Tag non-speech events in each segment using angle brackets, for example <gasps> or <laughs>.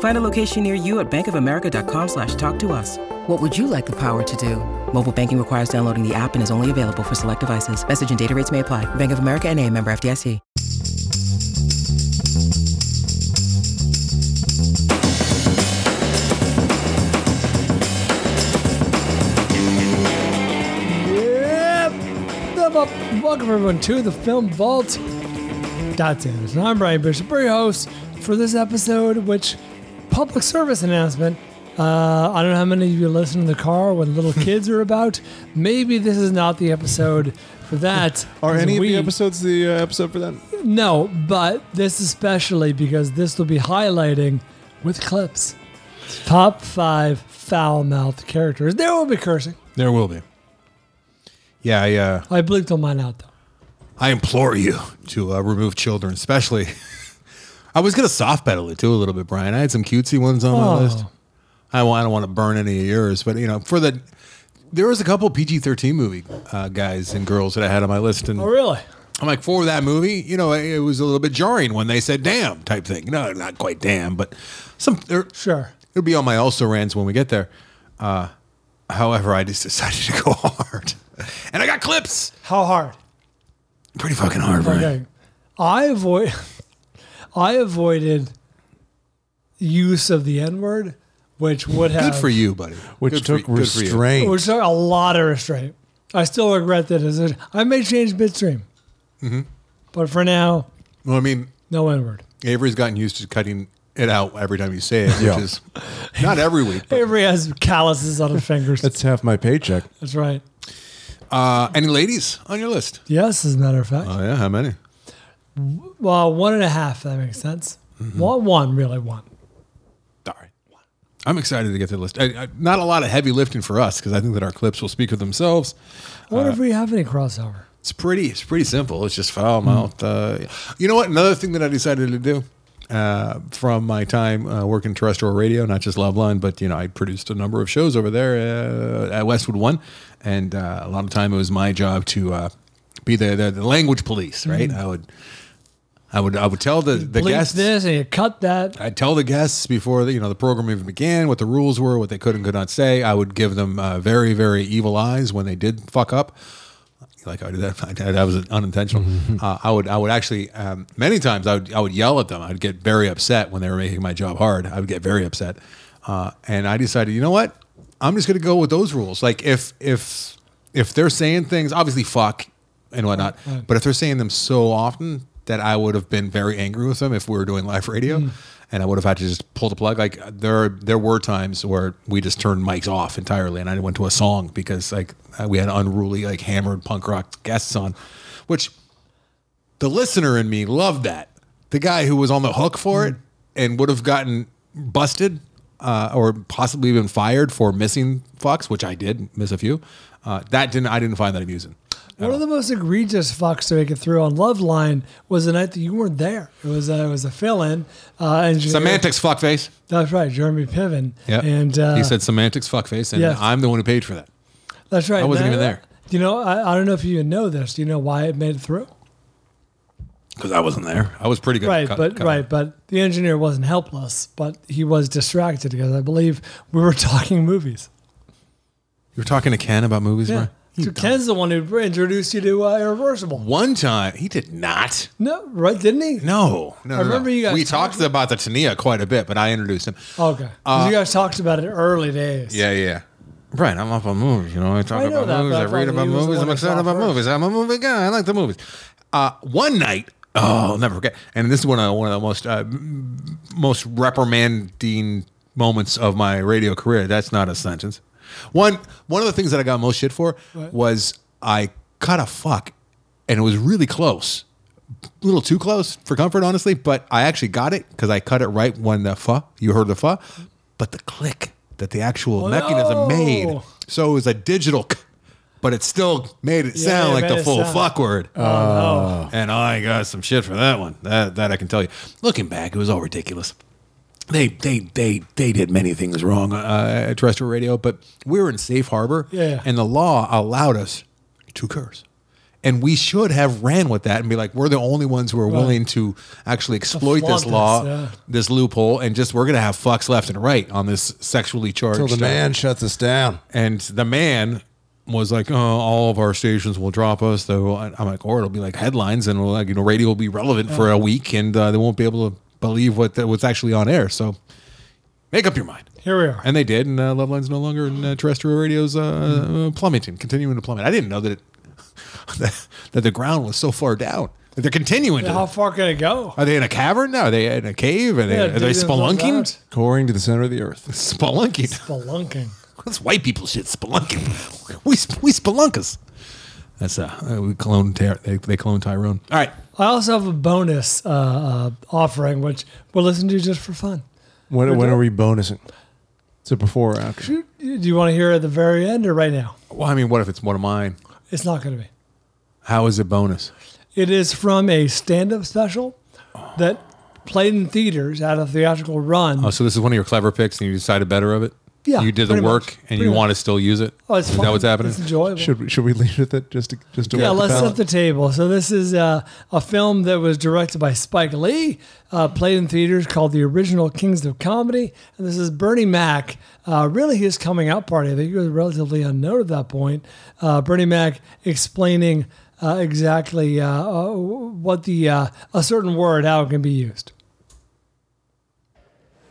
Find a location near you at bankofamerica.com slash talk to us. What would you like the power to do? Mobile banking requires downloading the app and is only available for select devices. Message and data rates may apply. Bank of America and a member FDIC. Yep. Well, Welcome everyone to the Film Vault. That's it. And I'm Bryan Bishop, your host for this episode, which public service announcement. Uh, I don't know how many of you listen in the car when little <laughs> kids are about. Maybe this is not the episode for that. <laughs> are any of the episodes the uh, episode for that? No, but this especially because this will be highlighting with clips top five foul mouthed characters. There will be cursing. There will be. Yeah, I, uh, I bleeped on mine out though. I implore you to uh, remove children, especially. I was gonna soft pedal it too a little bit, Bryan. I had some cutesy ones on my Oh. list. I, wa- I don't want to burn any of yours, but you know, for the there was a couple PG thirteen movie uh, guys and girls that I had on my list, and Oh, really? I'm like, for that movie, you know, it was a little bit jarring when they said "damn" type thing. No, not quite "damn," but some. there- Sure. It'll be on my also rants when we get there. Uh, however, I just <laughs> decided to go hard, and I got clips. How hard? Pretty fucking hard, Bryan. Okay. I avoid I avoided use of the N word, which would have Good for you, buddy. which Good took for, good for you. restraint. Which took a lot of restraint. I still regret that. decision. I may change midstream. Mm-hmm. But for now, Well, I mean, no N word. Avery's gotten used to cutting it out every time you say it, which Yeah. is not every week. But, Avery has calluses on his fingers. That's half my paycheck. That's right. uh, any ladies on your list? Yes, as a matter of fact. Oh yeah, how many? Well, one and a half, if that makes sense. Mm-hmm. One, one, really one. All right. I'm excited to get to the list. I, I, not a lot of heavy lifting for us because I think that our clips will speak for themselves. I wonder if we have any crossover. It's pretty. It's pretty simple. It's just foul mouth. Uh, you know what? Another thing that I decided to do uh, from my time uh, working terrestrial radio, not just Loveline, but you know, I produced a number of shows over there uh, at Westwood One, and uh, a lot of time it was my job to uh, be the, the the language police. Right? I would. I would I would tell the, the Bleep guests this and you cut that. I'd tell the guests before the, you know the program even began what the rules were, what they could and could not say. I would give them uh, very very evil eyes when they did fuck up. Like I did that, <laughs> I that was unintentional. uh, I would I would actually um, many times I would I would yell at them. I'd get very upset when they were making my job hard. I would get very upset, uh, and I decided, you know what? I'm just going to go with those rules. Like if if if they're saying things, obviously fuck and whatnot, but if they're saying them so often that I would have been very angry with them if we were doing live radio, and I would have had to just pull the plug. Like there there were times where we just turned mics off entirely, and I went to a song because like uh, we had unruly like hammered punk rock guests on, which the listener in me loved that. The guy who was on the hook for it and would have gotten busted uh, or possibly even fired for missing fucks, which I did miss a few. Uh, that didn't I didn't find that amusing. One of the most egregious fucks to make it through on Loveline was the night that you weren't there. It was a, it was a fill in. Uh, engineer- Semantics fuckface. That's right, Jeremy Piven. Yeah. And uh, he said semantics fuckface, and yes. I'm the one who paid for that. that's right. I wasn't Now, even there. You know, I, I don't know if you even know this. Do you know why it made it through? Because I wasn't there. I was pretty good. at Right, cut- but cutting. right, but the engineer wasn't helpless, but he was distracted because I believe we were <laughs> talking movies. You were talking to Ken about movies, Yeah. Bryan? So Ken's the one who introduced you to uh, Irreversible. One time he did not. No, right? Didn't he? No, no. I no, remember no. you guys We talked- talked about the Tania quite a bit, but I introduced him. Okay, Uh, you guys talked about it early days. Yeah, yeah. Right, I'm up on movies. You know, I talk I know about that, movies. I I read about he was the movies. I'm excited about first. movies. I'm a movie guy. I like the movies. Uh, one night, Oh, I'll never forget. And this is one of one of the most uh, most reprimanding moments of my radio career. That's not a sentence. One one of the things that I got most shit for was I cut a fuck, and it was really close, a little too close for comfort, honestly. But I actually got it because I cut it right when the fu you heard the fu, but the click that the actual Oh, mechanism no. made. So it was a digital. k, But it still made it Yeah, sound it like made the it full sound- fuck word. Oh, no. And I got some shit for that one. That that I can tell you. Looking back, it was all ridiculous. They they they they did many things wrong uh, at terrestrial radio, but we were in safe harbor, Yeah. and the law allowed us to curse. And we should have ran with that and be like, we're the only ones who are willing to actually exploit flaunt this this, law, yeah. this loophole, and just we're gonna have fucks left and right on this sexually charged. Till the uh, man shuts us down. and the man was like, "Oh, all of our stations will drop us." Though I'm like, or it'll be like headlines, and we'll, like you know, radio will be relevant for a week, and uh, they won't be able to believe what was actually on air. So, make up your mind. Here we are. And they did, and uh, Loveline's no longer in uh, terrestrial radio's uh, plummeting, continuing to plummet. I didn't know that it <laughs> that, that the ground was so far down. They're continuing How to. How far can it go? Are they in a cavern now? Are they in a cave? Are they, Yeah, are they spelunking? out. Coring to the center of the earth. <laughs> Spelunking. Spelunking. That's white people shit. Spelunking. <laughs> We we spelunkas. That's uh, we clone Ty- they, they clone Tyrone. All right. I also have a bonus uh, uh, offering, which we'll listen to just for fun. When, when are we bonusing? Is it before or after? Do you want to hear it at the very end or right now? Well, I mean, what if it's one of mine? It's not going to be. How is it bonus? It is from a stand-up special that played in theaters at a theatrical run. Oh, so this is one of your clever picks, and you decided better of it. Yeah, You did the pretty work, much. and Pretty you much. want to still use it. Oh, it's is fun. that what's happening? It's enjoyable. Should we, should we leave with it just to just to yeah, whet the let's palate? set the table. So this is uh, a film that was directed by Spike Lee, uh, played in theaters called The Original Kings of Comedy, and this is Bernie Mac. Uh, really, his coming out party. I think he was relatively unknown at that point. Uh, Bernie Mac explaining uh, exactly uh, uh, what the uh, a certain word how it can be used.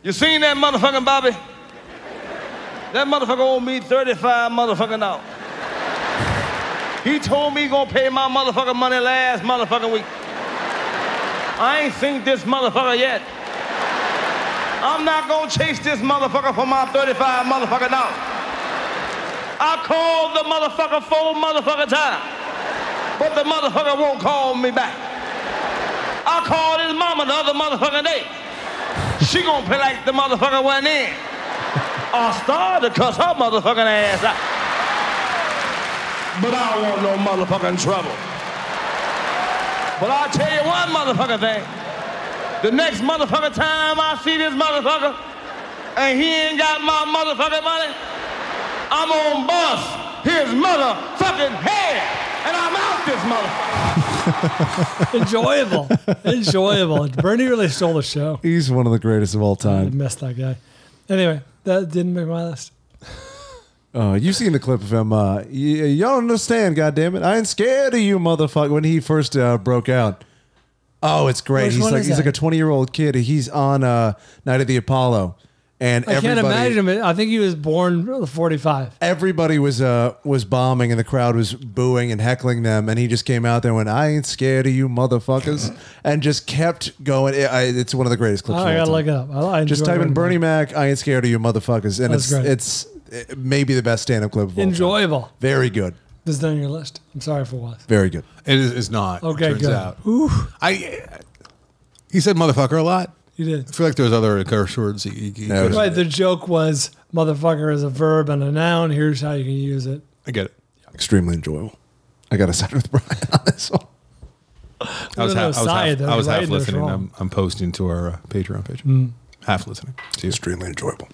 You seen that motherfucking Bobby? That motherfucker owed me 35 motherfucking dollars. He told me he gonna pay my motherfucking money last motherfucking week. I ain't seen this motherfucker yet. I'm not gonna chase this motherfucker for my 35 motherfucking dollars. I called the motherfucker four motherfucking times, but the motherfucker won't call me back. I called his mama the other motherfucking day. She gonna play like the motherfucker went in. I started to cuss her motherfucking ass out. But I don't want no motherfucking trouble. But I'll tell you one motherfucking thing. The next motherfucking time I see this motherfucker and he ain't got my motherfucking money, I'm gonna bust his motherfucking head and I'm out this motherfucker. <laughs> Enjoyable, enjoyable. Bernie really stole the show. He's one of the greatest of all time. I time. missed that guy. Anyway, that didn't make my list. <laughs> Uh, you've seen the clip of him. Uh, you, you don't understand, goddammit. I ain't scared of you, motherfucker. When he first uh, broke out. Oh, it's great. Which he's one like is he's that? like a 20 year old kid. He's on uh, Night of the Apollo, and I can't imagine him. I think he was born 45. everybody was uh was bombing, and the crowd was booing and heckling them, and he just came out there and went, "I ain't scared of you, motherfuckers," <clears throat> and just kept going. It, I, it's one of the greatest clips. Oh, of I all gotta time. look it up. I, I Just enjoy type in Bernie Bernie Mac. I ain't scared of you, motherfuckers, and That's it's great. it's maybe the best stand up clip. Of all time. Enjoyable. Very good. This is on your list. I'm sorry for what. Very good. It is, is not. Okay, turns good. out. I. He said motherfucker a lot. You did. I feel like there's other curse words. He, he, he No, could- Right. The joke was motherfucker is a verb and a noun. Here's how you can use it. I get it. Extremely enjoyable. I got to side with Bryan on this one. I was, No, no, half, I was, side, half, though. I was You're half right, there's listening. wrong. I'm, I'm posting to our uh, Patreon page. Mm. Half listening. See. Extremely enjoyable.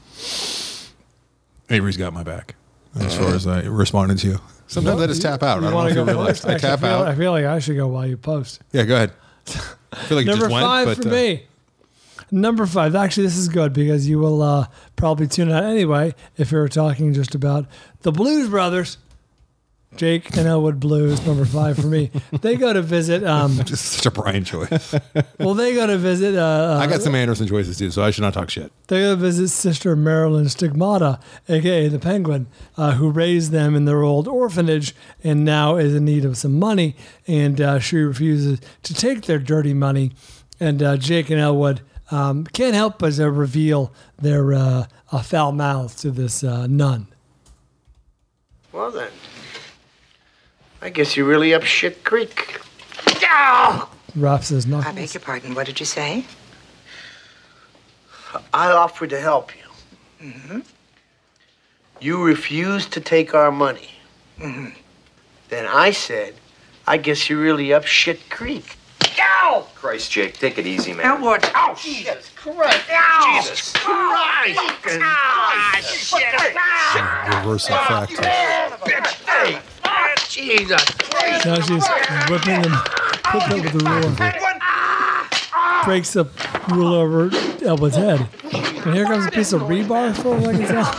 Avery's got my back as far as I responded to you. Sometimes I just tap out. I You don't know want if to you go realize. first? I tap feel, out. I feel like I should go while you post. Yeah, go ahead. I feel like you Number just went, five but, for uh, me. Number five. Actually, this is good because you will uh, probably tune out anyway if you were talking just about the Blues Brothers. Jake and Elwood Blues, number five for me. They go to visit. Um, <laughs> Just such a Bryan choice. <laughs> well, they go to visit. Uh, I got some Anderson choices too, so I should not talk shit. They go to visit Sister Marilyn Stigmata, aka the Penguin, uh, who raised them in their old orphanage and now is in need of some money. And uh, she refuses to take their dirty money. And uh, Jake and Elwood um, can't help but uh, reveal their uh, foul mouth to this uh, nun. Well then, I guess you're really up shit creek. Ow! Raps his I beg your pardon. What did you say? I offered to help you. Mm-hmm. You refused to take our money. Mm-hmm. Then I said, I guess you're really up shit creek. Ow! Christ, Jake, take it easy, man. Elwood. Oh, Jesus Christ! Ow! Jesus Christ! Ah, shit! Reverse effect. Hey! Jesus Christ! Now she's whipping him, whipping them with the ruler. Breaks the ruler over Elwood's head. And here comes a piece of rebar for like it's out.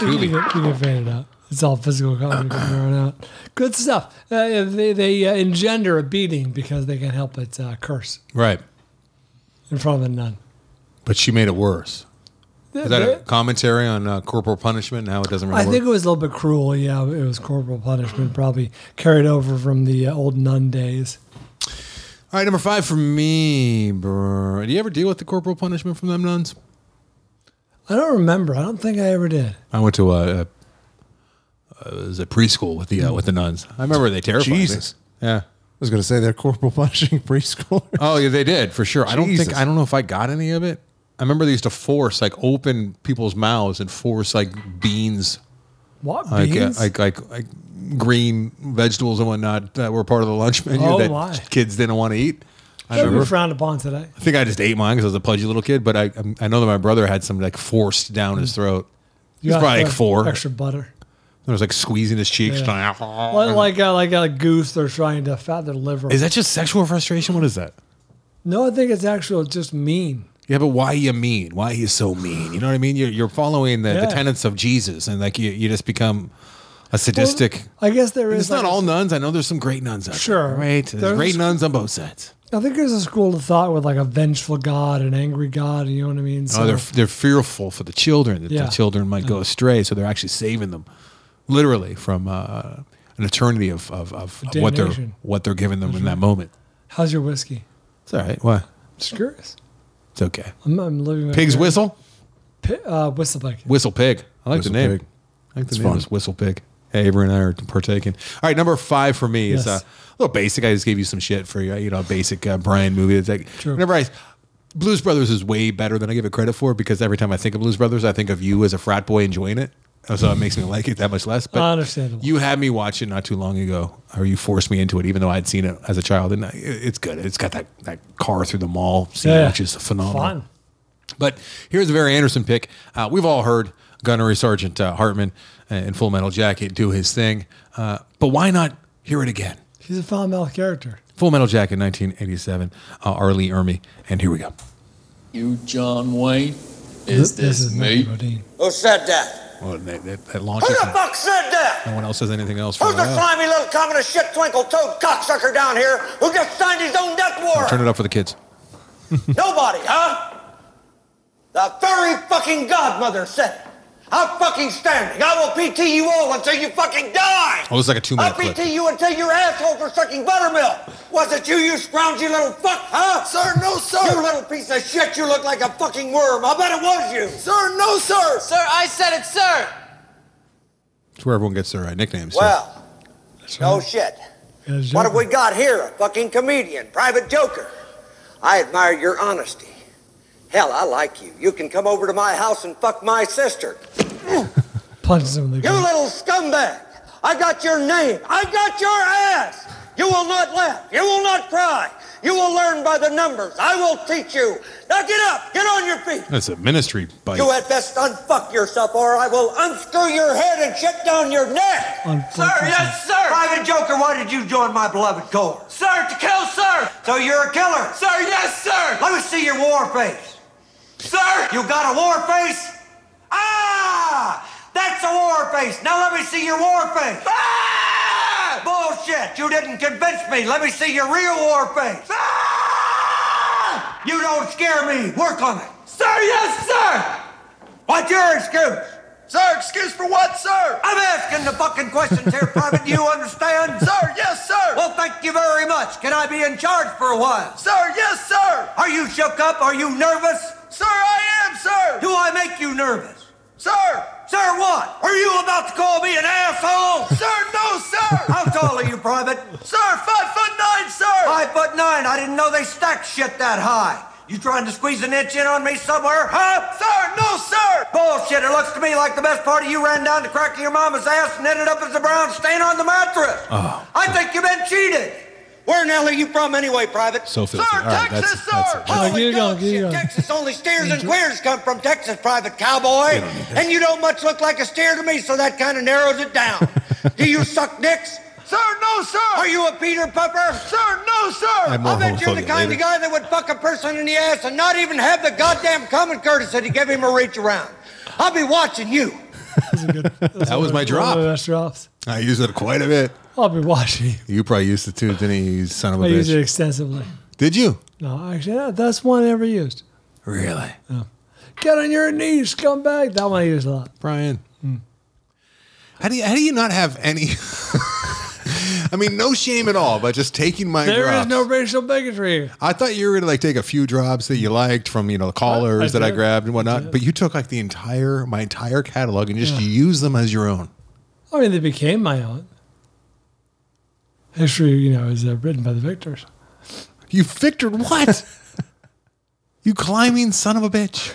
You <laughs> can, you can fan it out. It's all physical comedy from here on out. Good stuff. Uh, they they uh, engender a beating because they can't help but uh, curse Right. in front of a nun. But she made it worse. Is that a commentary on uh, corporal punishment and how it doesn't really I think it was a little bit cruel. Yeah, it was corporal punishment, probably carried over from the uh, old nun days. All right, number five for me. Bro. Do you ever deal with the corporal punishment from them nuns? I don't remember. I don't think I ever did. I went to a, a, it was a preschool with the uh, with the nuns. I remember they terrified me. Jesus. Yeah. I was going to say they're corporal <laughs> punishing preschoolers. Oh yeah, they did for sure. I don't Jesus. think I don't know if I got any of it. I remember they used to force like open people's mouths and force like beans, What like, uh, beans? like like like green vegetables and whatnot that were part of the lunch menu Oh, that my. kids didn't want to eat. I Should be remember. frowned upon today. I think I just ate mine because I was a pudgy little kid. But I I know that my brother had some like forced down his throat. He was got probably like the four. Extra butter. There was like squeezing his cheeks. Yeah. Like, like, a, like a goose, they're trying to fat their liver. Is that just sexual frustration? What is that? no, I think it's actual just mean. Yeah, but why you mean? Why you so mean? You know what I mean? You're, you're following the, the tenets of Jesus, and like you, you just become a sadistic. I guess there is. it's not like a- all nuns. I know there's some great nuns out Sure. there. Right? There's, There's- great nuns on both sides. I think there's a school of thought with like a vengeful God, an angry God. You know what I mean? oh, they're they're fearful for the children that Yeah. the children might go astray, so they're actually saving them, literally from uh, an eternity of of, of what they're what they're giving them in right. that moment. How's your whiskey? It's all right. Why? Just curious. It's okay. I'm, I'm living. my Pig's dream. whistle. Pi- uh, whistle pig. Whistle Pig. I like Whistle the name. Pig. I like the It's name fun. is Whistle Pig. Hey, Avery and I are partaking. All right, number five for me is uh, a little basic. I just gave you some shit for you you know a basic uh, Bryan movie. It's like True. whenever I Blues Brothers is way better than I give it credit for because every time I think of Blues Brothers, I think of you as a frat boy enjoying it. So it makes me like it that much less. But Understandable. you had me watch it not too long ago, or you forced me into it, even though I'd seen it as a child. And it's good. It's got that, that car through the mall scene, Yeah. which is phenomenal. Fun. But here's a very Anderson pick. Uh, we've all heard Gunnery Sergeant uh, Hartman in Full Metal Jacket do his thing, uh, but why not hear it again? He's a foul mouth character. Full Metal Jacket, 1987, uh, R. Lee Ermey, and here we go. You, John Wayne? Is this, Matthew me? Who said that? Well, that, that, that Who the fuck said that? No one else says anything else Who's the slimy little communist shit twinkle toed cocksucker down here who just signed his own death warrant? Turn it up for the kids. <laughs> Nobody, huh? The very fucking godmother said it. I'm fucking standing. I will PT you all until you fucking die. Oh, this is like a two-minute I'll clip. PT you until your assholes are sucking buttermilk. Was it you, you scroungy little fuck, huh? Sir, no, sir. You little piece of shit. You look like a fucking worm. I bet it was you. Sir, no, sir. Sir, I said it, sir. It's where everyone gets their uh, nicknames. so- Well, no shit. What have we got here? A fucking comedian, private joker. I admire your honesty. Hell, I like you. You can come over to my house and fuck my sister. Punches him in the You gut. little scumbag! I got your name. I got your ass! You will not laugh. You will not cry. You will learn by the numbers. I will teach you. Now get up. Get on your feet. That's a ministry bite. You had best unfuck yourself or I will unscrew your head and shut down your neck. On Sir, yes, sir. Private Joker, why did you join my beloved corps? Sir, to kill, sir. So you're a killer. Sir, yes, sir. Let me see your war face. Sir. You got a war face? Ah! That's a war face. Now let me see your war face. Ah! Bullshit. You didn't convince me. Let me see your real war face. Ah! You don't scare me. Work on it. Sir, yes, sir! What's your excuse? Sir, excuse for what, sir? I'm asking the fucking questions here, Private. Do you understand? <laughs> Sir, yes, sir! Well, thank you very much. Can I be in charge for a while? Sir, yes, sir! Are you shook up? Are you nervous? Sir, I am, sir! Do I make you nervous? Sir! Sir, what? Are you about to call me an asshole? Sir, no, sir! How tall are you, Private? Sir, five foot nine, sir! Five foot nine. I didn't know they stacked shit that high. You trying to squeeze an inch in on me somewhere, huh? Sir, no, sir! Bullshit. It looks to me like the best part of you ran down to cracking your mama's ass and ended up as a brown stain on the mattress. Oh. I think you've been cheated. Where in hell are you from anyway, Private? So filthy. Sir, All right, Texas, that's, that's sir. it. Oh, That's- keep it going, Shit. Texas only steers and queers come from Texas, Private Cowboy. And you don't much look like a steer to me, so that kind of narrows it down. <laughs> Do you suck dicks? Sir, no, sir! Are you a Peter Puffer? Sir, no, sir! I'm I bet you're the kind later. of guy that would fuck a person in the ass and not even have the goddamn common courtesy to give him a reach around. I'll be watching you. <laughs> That was my One of drop. the best drops. I use it quite a bit. I'll be watching. you. Probably used it too, didn't you, you son of a I use it extensively. Did you? No, actually, that- that's one I ever used. Really? Get on your knees, scumbag. That one I use a lot. Bryan. Mm. How do you how do you not have any <laughs> I mean, no shame at all, but just taking my There is drops. no racial bigotry. I thought you were gonna like take a few drops that you liked from you know the callers I that I grabbed and whatnot, but you took like the entire my entire catalog and just use them as your own. I mean, they became my own. History, you know, is uh, written by the victors. You victored what? you climbing son of a bitch.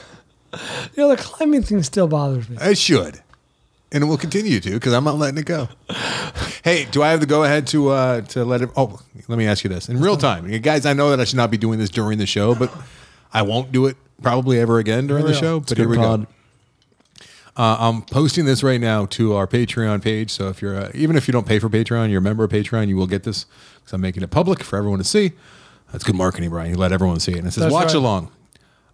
You know, the climbing thing still bothers me. It should. And it will continue to because I'm not letting it go. hey, do I have the go ahead to uh, to let it? Oh, let me ask you this in real time, guys. I know that I should not be doing this during the show, but I won't do it probably ever again during the show. It's But here we pod. go. Uh, I'm posting this right now to our Patreon page. So if you're uh, even if you don't pay for Patreon, you're a member of Patreon, you will get this because I'm making it public for everyone to see. That's good marketing, Bryan. You let everyone see it, and it says That's watch right. along.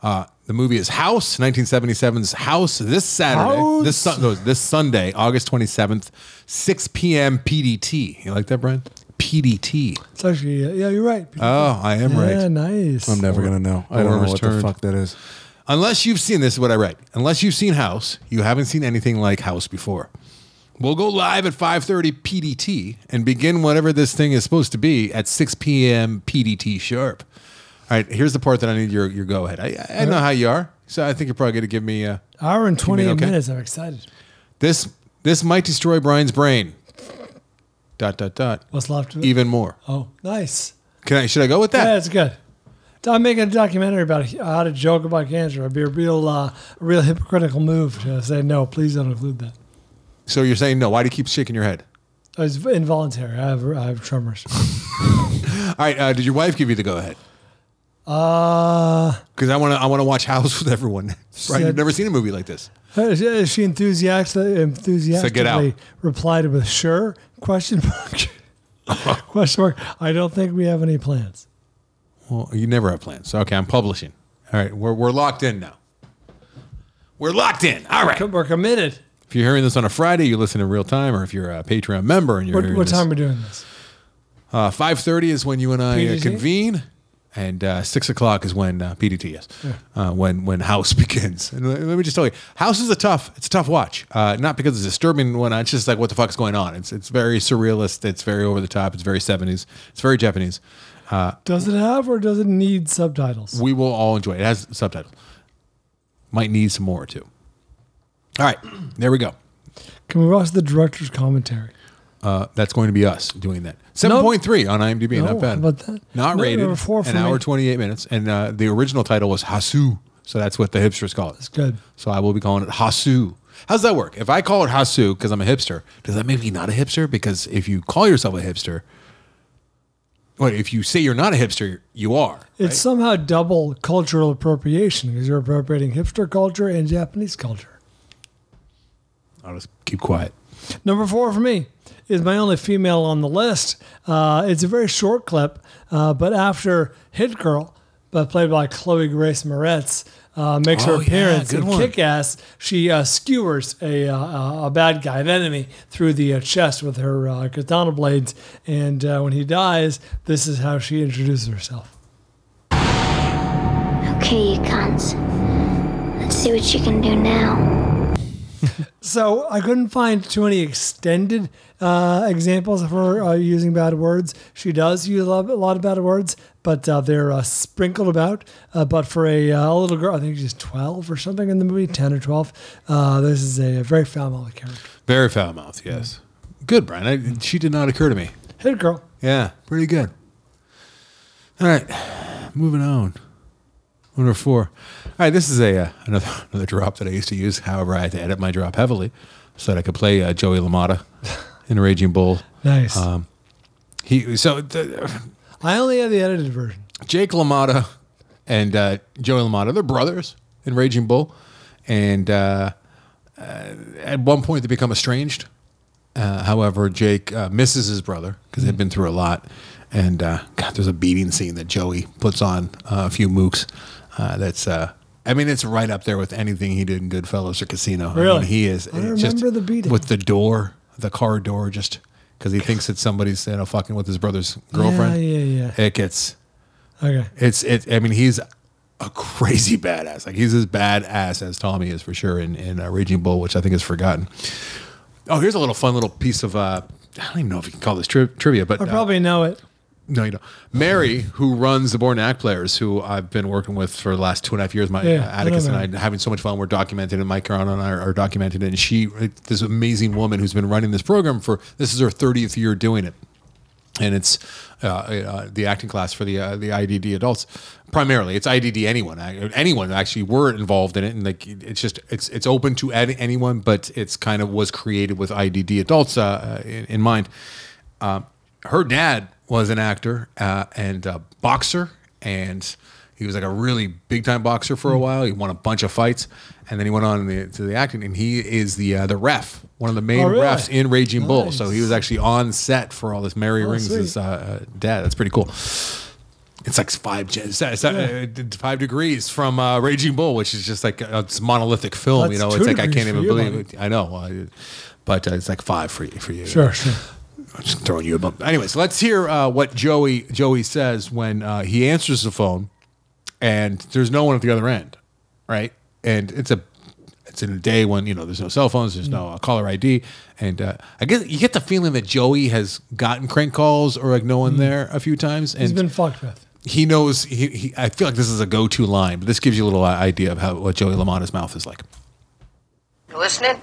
Uh, the movie is House, 1977's House. This Saturday, House. this sun, no, this Sunday, August 27th, 6 p.m. PDT. You like that, Bryan? PDT. It's actually, uh, yeah, you're right. Oh, I am yeah, right. Yeah, nice. I'm never gonna know. I don't know what turn. the fuck that is. Unless you've seen this is what I write. Unless you've seen House, you haven't seen anything like House before. We'll go live at 5:30 PDT and begin whatever this thing is supposed to be at 6 p.m. PDT sharp. All right, here's the part that I need your your go ahead. I, I know how you are, so I think you're probably going to give me uh, Hour and 28 okay? minutes. I'm excited. this. This might destroy Bryan's brain. Dot dot dot. What's left? Even more. Oh, nice. Can I? Should I go with that? Yeah, it's good. I'm making a documentary about how to joke about cancer. It'd be a real, uh, a real hypocritical move to say no. Please don't include that. So you're saying no? Why do you keep shaking your head? It's involuntary. I have, I have tremors. <laughs> All right. Uh, did your wife give you the go ahead? Uh, Because I want to. I want to watch House with everyone. <laughs> Right? Said- You've never seen a movie like this. is is she enthusiastic, enthusiastically So replied with sure? Question mark. <laughs> Question mark. I don't think we have any plans. Well, you never have plans. So, okay, I'm publishing. All right, we're, we're locked in now. We're locked in. All right. We're committed. If you're hearing this on a Friday, you listen in real time, or if you're a Patreon member and you're What, hearing what this, time are we doing this? uh, 5:30 is when you and I uh, PDT? convene, and uh, six o'clock is when uh, PDT yes, uh, when when House <laughs> begins. And let let me just tell you, House is a tough. It's a tough watch. Uh, not because it's disturbing and whatnot. It's just like what the fuck's going on. It's it's very surrealist. It's very over the top. It's very 70s. It's very Japanese. Uh, Does it have or does it need subtitles? we will all enjoy it. It has subtitles. Might need some more too. All right, there we go. Can we watch the director's commentary? Uh, that's going to be us doing that. Seven point three on IMDb, No, not bad. about that? Not No, rated. four an hour twenty eight minutes, and uh, the original title was Hausu, so that's what the hipsters call it. That's good. So I will be calling it Hausu. How's that work? If I call it Hausu because I'm a hipster, does that make me not a hipster? Because if you call yourself a hipster, what if you say you're not a hipster, you are. It's somehow double cultural appropriation because you're appropriating hipster culture and Japanese culture. I'll just keep quiet. Number four for me is my only female on the list. Uh, it's a very short clip, uh, but after Hit Girl, but played by Chloe Grace Moretz, uh, makes her Oh, yeah, appearance good in one. Kick Ass. She uh, skewers a, uh, a bad guy, an enemy, through the uh, chest with her uh, katana blades. And uh, when he dies, this is how she introduces herself. Okay, you cunts. Let's see what you can do now. So I couldn't find too many extended uh, examples of her uh, using bad words. She does use a lot, a lot of bad words, but uh, they're uh, sprinkled about. Uh, but for a, uh, little girl, I think she's 12 or something in the movie, 10 or 12, uh, this is a very foul-mouthed character. Very foul mouth, yes. Good, Bryan. I, she did not occur to me. Hit girl. Yeah, pretty good. All right, moving on. Number four. All right, this is a uh, another <laughs> another drop that I used to use. However, I had to edit my drop heavily so that I could play uh, Joey LaMotta <laughs> in Raging Bull. Nice. Um, he so the, I only have the edited version. Jake LaMotta and uh, Joey LaMotta, they're brothers in Raging Bull, and uh, uh, at one point they become estranged. Uh, however, Jake uh, misses his brother because they've been through a lot, and uh, God, there's a beating scene that Joey puts on uh, a few mooks. Uh, that's, uh, I mean, it's right up there with anything he did in Goodfellas or Casino. I mean, Really? he is. I it's just remember the beating. with the door, the car door, just because he thinks that somebody's you know fucking with his brother's girlfriend. Yeah, yeah, yeah. It gets. Okay. It's it. I mean, he's a crazy badass. Like he's as badass as Tommy is for sure in in uh, Raging Bull, which I think is forgotten. Oh, here's a little fun little piece of. Uh, I don't even know if you can call this tri- trivia, but I uh, probably know it. No, you don't. Mary, who runs the Born Act Players, who I've been working with for the last two and a half years, my Yeah, uh, Atticus and I, having so much fun. We're documented, and Mike Caron and I are, are documented. And she, this amazing woman who's been running this program for this is her 30th year doing it and it's uh, uh, the acting class for the uh, the IDD adults. Primarily, it's IDD anyone anyone actually were involved in it, and like it's just it's it's open to ad- anyone, but it's kind of was created with IDD adults uh, uh, in, in mind. Um, her dad was an actor uh, and a boxer, and he was like a really big time boxer for a while. He won a bunch of fights, and then he went on the, to the acting, and he is the uh, the ref, one of the main Oh, really? refs in Raging Bull. Nice. So he was actually on set for all this. Mary Oh, Rings' uh, uh, dad. That's pretty cool. It's like five it's, it's, uh, five degrees from uh, Raging Bull, which is just like a it's monolithic film. That's you know, it's like I can't even believe it. I know, but uh, it's like five for you. For you, Sure, sure. I'm just throwing you a bump. Anyways, let's hear uh, what Joey Joey says when uh, he answers the phone, and there's no one at the other end, right? And it's a it's in a day when you know there's no cell phones, there's no uh, caller ID, and uh, I guess you get the feeling that Joey has gotten crank calls or like no one there a few times, and He's been fucked with. he knows. He, he I feel like this is a go-to line, but this gives you a little uh, idea of how what Joey LaMotta's mouth is like. You listening?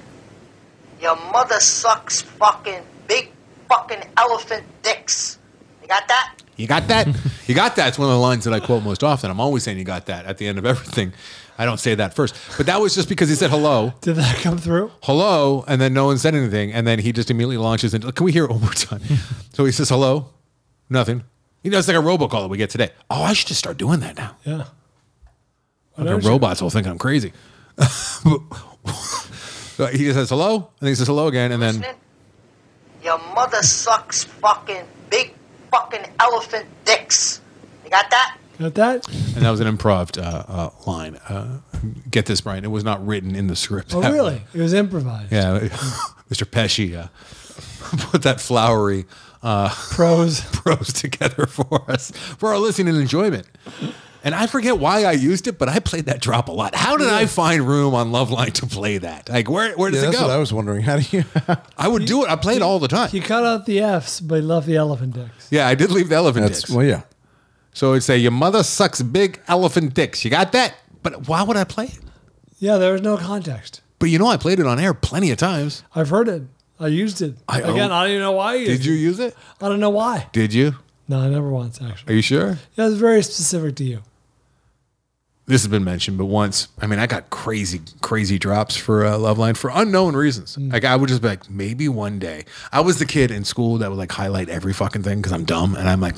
Your mother sucks fucking big fucking elephant dicks. You got that? You got that? <laughs> you got that? It's one of the lines that I quote most often. I'm always saying you got that at the end of everything. I don't say that first. But that was just because he said hello. Did that come through? Hello, and then no one said anything, and then he just immediately launches into can we hear it one more time? <laughs> so he says hello, nothing. You know, it's like a robocall that we get today. Oh, I should just start doing that now. Yeah. Why Okay, robots will think I'm crazy. <laughs> so he just says hello, and then he says hello again, and then Listening? Your mother sucks fucking big fucking elephant dicks. You got that? Got that? and that was an improv uh, uh, line. Uh, get this, Bryan. It was not written in the script. Oh, really? way. It was improvised. Yeah, <laughs> Mr. Pesci uh, <laughs> put that flowery uh, Pros <laughs> prose together for us for our listening and enjoyment. And I forget why I used it, but I played that drop a lot. How did I find room on Loveline to play that? Like, where where does Yeah, it that's go? what I was wondering. How do you? I would do it. I played all the time. He cut out the F's, but he left the elephant dicks. Yeah, I did leave the elephant That's dicks. well, yeah. So it'd say, Your mother sucks big elephant dicks. You got that? But why would I play it? Yeah, there was no context. But you know, I played it on air plenty of times. I've heard it. I used it. I- Again, oh. I don't even know why I used Did you it. use it? I don't know why. Did you? No, I never once, actually. Are you sure? Yeah, it's very specific to you. This has been mentioned, but once, I mean, I got crazy, crazy drops for uh, Loveline for unknown reasons. Mm. Like, I would just be like, maybe one day. I was the kid in school that would like highlight every fucking thing because I'm dumb. And I'm like,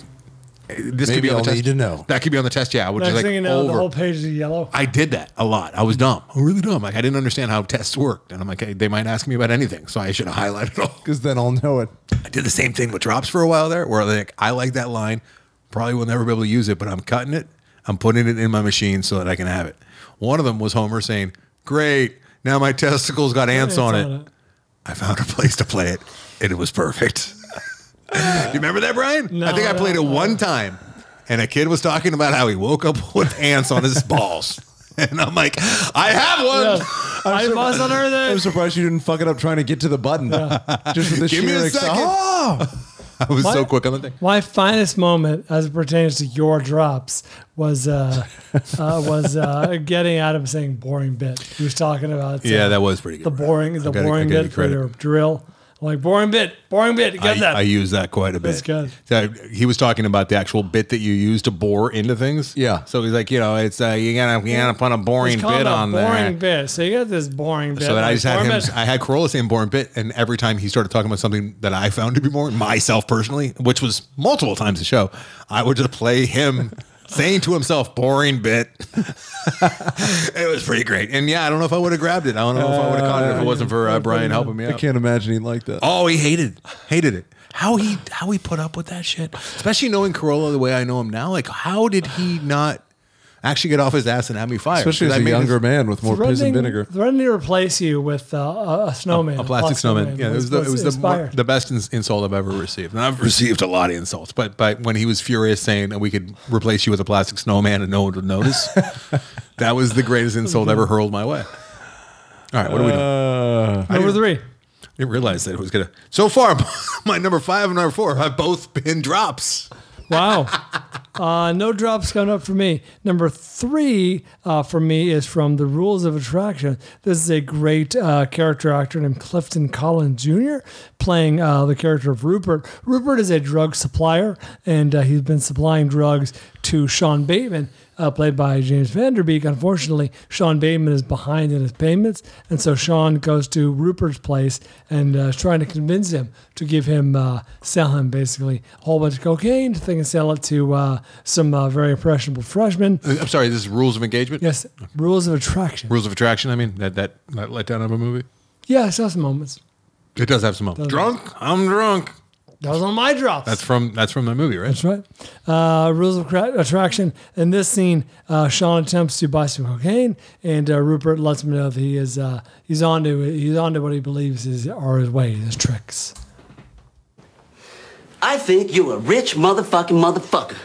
eh, this could be on I'll the test. need to know. That could be on the test. Yeah. I would Next just like thing you know, over. the whole page is yellow. I did that a lot. I was dumb. I'm really dumb. Like, I didn't understand how tests worked. And I'm like, hey, they might ask me about anything. So I should have highlighted it all. Because then I'll know it. I did the same thing with drops for a while there, where like I like that line, probably will never be able to use it, but I'm cutting it. I'm putting it in my machine so that I can have it. One of them was Homer saying, "Great, now my testicles got ants on it." I found a place to play it, and it was perfect. <laughs> you remember that, Bryan? No, I think I no, played it no. one time, and a kid was talking about how he woke up <laughs> with ants on his balls, <laughs> and I'm like, "I have one." I must unearth it. I'm surprised you didn't fuck it up trying to get to the button. Just with the Give me sheer a exci- second. Oh! <laughs> I was so quick on the thing. My finest moment, as it pertains to your drops, was uh, <laughs> uh, was uh, getting Adam saying "boring bit." He was talking about uh, Yeah, that was pretty good. the boring the I gotta- I boring bit for your drill. I'm like boring bit, boring bit. Get I, that? I use that quite a bit. That's good. So he was talking about the actual bit that you use to bore into things. Yeah. So he's like, you know, it's uh, you gotta you gotta put a boring It's bit a on boring there. bit. So you got this boring bit. So then I just had boring him. bit. I had Carolla saying boring bit, and every time he started talking about something that I found to be boring, myself personally, which was multiple times the show, I would just play him <laughs> saying to himself "boring bit." <laughs> it was pretty great, and yeah, I don't know if I would have grabbed it. I don't know if I would have caught it if it wasn't for uh, Bryan helping me I out. can't imagine he liked that. Oh, he hated hated it. How he how he put up with that shit, especially knowing Carolla the way I know him now. Like, how did he not actually get off his ass and have me fired? Especially as Because I a younger his- man with more piss and Threatening- vinegar. Threatening to replace you with uh, a, a snowman, a plastic snowman. Yeah, it was the, it was the, more, the best insult I've ever received. And I've received a lot of insults, but but when he was furious saying that we could replace you with a plastic snowman and no one would notice, <laughs> that was the greatest insult ever hurled my way. All right, what are we doing? Uh, Number three. I didn't realize that it was gonna. So far, <laughs> my number five and number four have both been drops. Wow. Uh, no drops coming up for me. Number three uh, for me is from The Rules of Attraction. This is a great uh, character actor named Clifton Collins Jr. playing uh, the character of Rupert. Rupert is a drug supplier, and uh, he's been supplying drugs to Sean Bateman. Uh, played by James Vanderbeek. Unfortunately, Sean Bateman is behind in his payments, and so Sean goes to Rupert's place and uh, is trying to convince him to give him, uh, sell him basically a whole bunch of cocaine, to think and sell it to uh, some uh, very impressionable freshmen. Uh, I'm sorry. This is rules of engagement. Yes, rules of attraction. Rules of attraction. I mean that that that letdown of a movie. Yeah, I saw some moments. It does have some moments. Drunk. I'm drunk. That was on my drops. That's from that's from the movie, right? That's right. Uh, rules of attraction. In this scene, uh, Sean attempts to buy some cocaine, and uh, Rupert lets him know that he is uh, he's on to he's on to what he believes is are his ways, his tricks. I think you're a rich motherfucking motherfucker